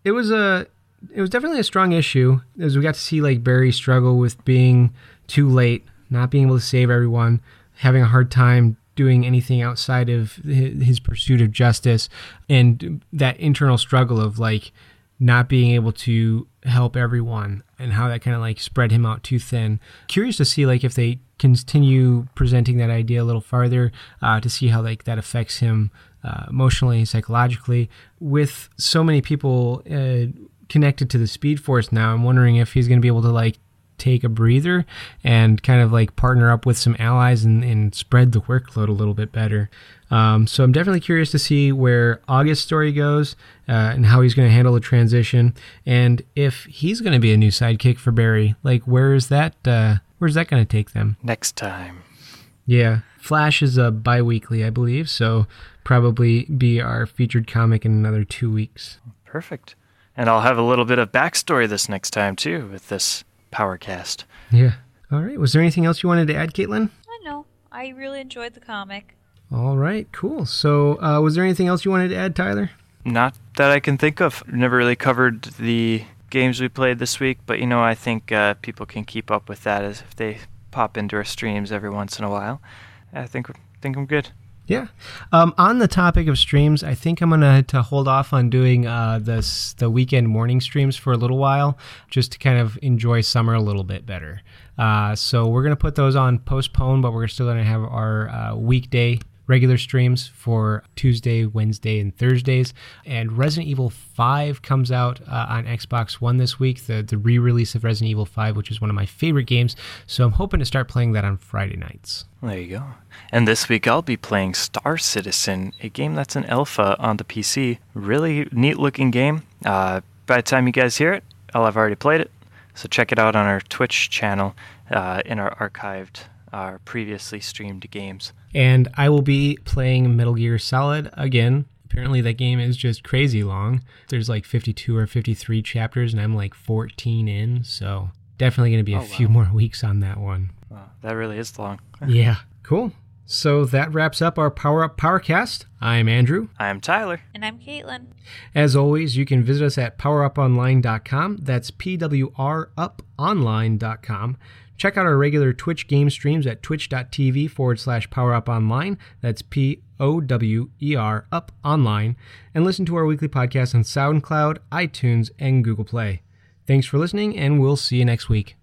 it was a it was definitely a strong issue as we got to see like Barry struggle with being too late, not being able to save everyone, having a hard time doing anything outside of his pursuit of justice, and that internal struggle of like not being able to help everyone and how that kind of like spread him out too thin. Curious to see like if they continue presenting that idea a little farther uh, to see how like that affects him uh, emotionally, psychologically. With so many people uh, connected to the Speed Force now, I'm wondering if he's going to be able to like take a breather and kind of like partner up with some allies and, and spread the workload a little bit better. Um, so I'm definitely curious to see where August's story goes uh, and how he's going to handle the transition, and if he's going to be a new sidekick for Barry. Like, where is that? Uh, where's that going to take them? Next time. Yeah, Flash is a bi-weekly, I believe, so probably be our featured comic in another two weeks. Perfect. And I'll have a little bit of backstory this next time too with this Powercast. Yeah. All right. Was there anything else you wanted to add, Caitlin? I know. I really enjoyed the comic. All right. Cool. So, uh, was there anything else you wanted to add, Tyler? Not that I can think of. Never really covered the games we played this week, but you know, I think uh, people can keep up with that as if they pop into our streams every once in a while. I think think I'm good. Yeah. Um, on the topic of streams, I think I'm gonna to hold off on doing uh, this the weekend morning streams for a little while, just to kind of enjoy summer a little bit better. Uh, so we're gonna put those on postpone, but we're still gonna have our uh, weekday regular streams for Tuesday, Wednesday, and Thursdays. And Resident Evil 5 comes out uh, on Xbox One this week, the, the re release of Resident Evil 5, which is one of my favorite games. So I'm hoping to start playing that on Friday nights. There you go. And this week I'll be playing Star Citizen, a game that's an alpha on the PC. Really neat looking game. Uh, by the time you guys hear it, I'll have already played it. So check it out on our Twitch channel uh, in our archived, our previously streamed games. And I will be playing Metal Gear Solid again. Apparently, that game is just crazy long. There's like 52 or 53 chapters, and I'm like 14 in, so definitely going to be a Oh, few more [LAUGHS] weeks on that one. Wow, that really is long. [LAUGHS] yeah, cool. So that wraps up our Power Up Powercast. I'm Andrew. I'm Tyler. And I'm Caitlin. As always, you can visit us at poweruponline.com. That's P W R uponline.com. Check out our regular Twitch game streams at twitch.tv forward slash poweruponline. That's P O W E R up online. And listen to our weekly podcast on SoundCloud, iTunes, and Google Play. Thanks for listening, and we'll see you next week.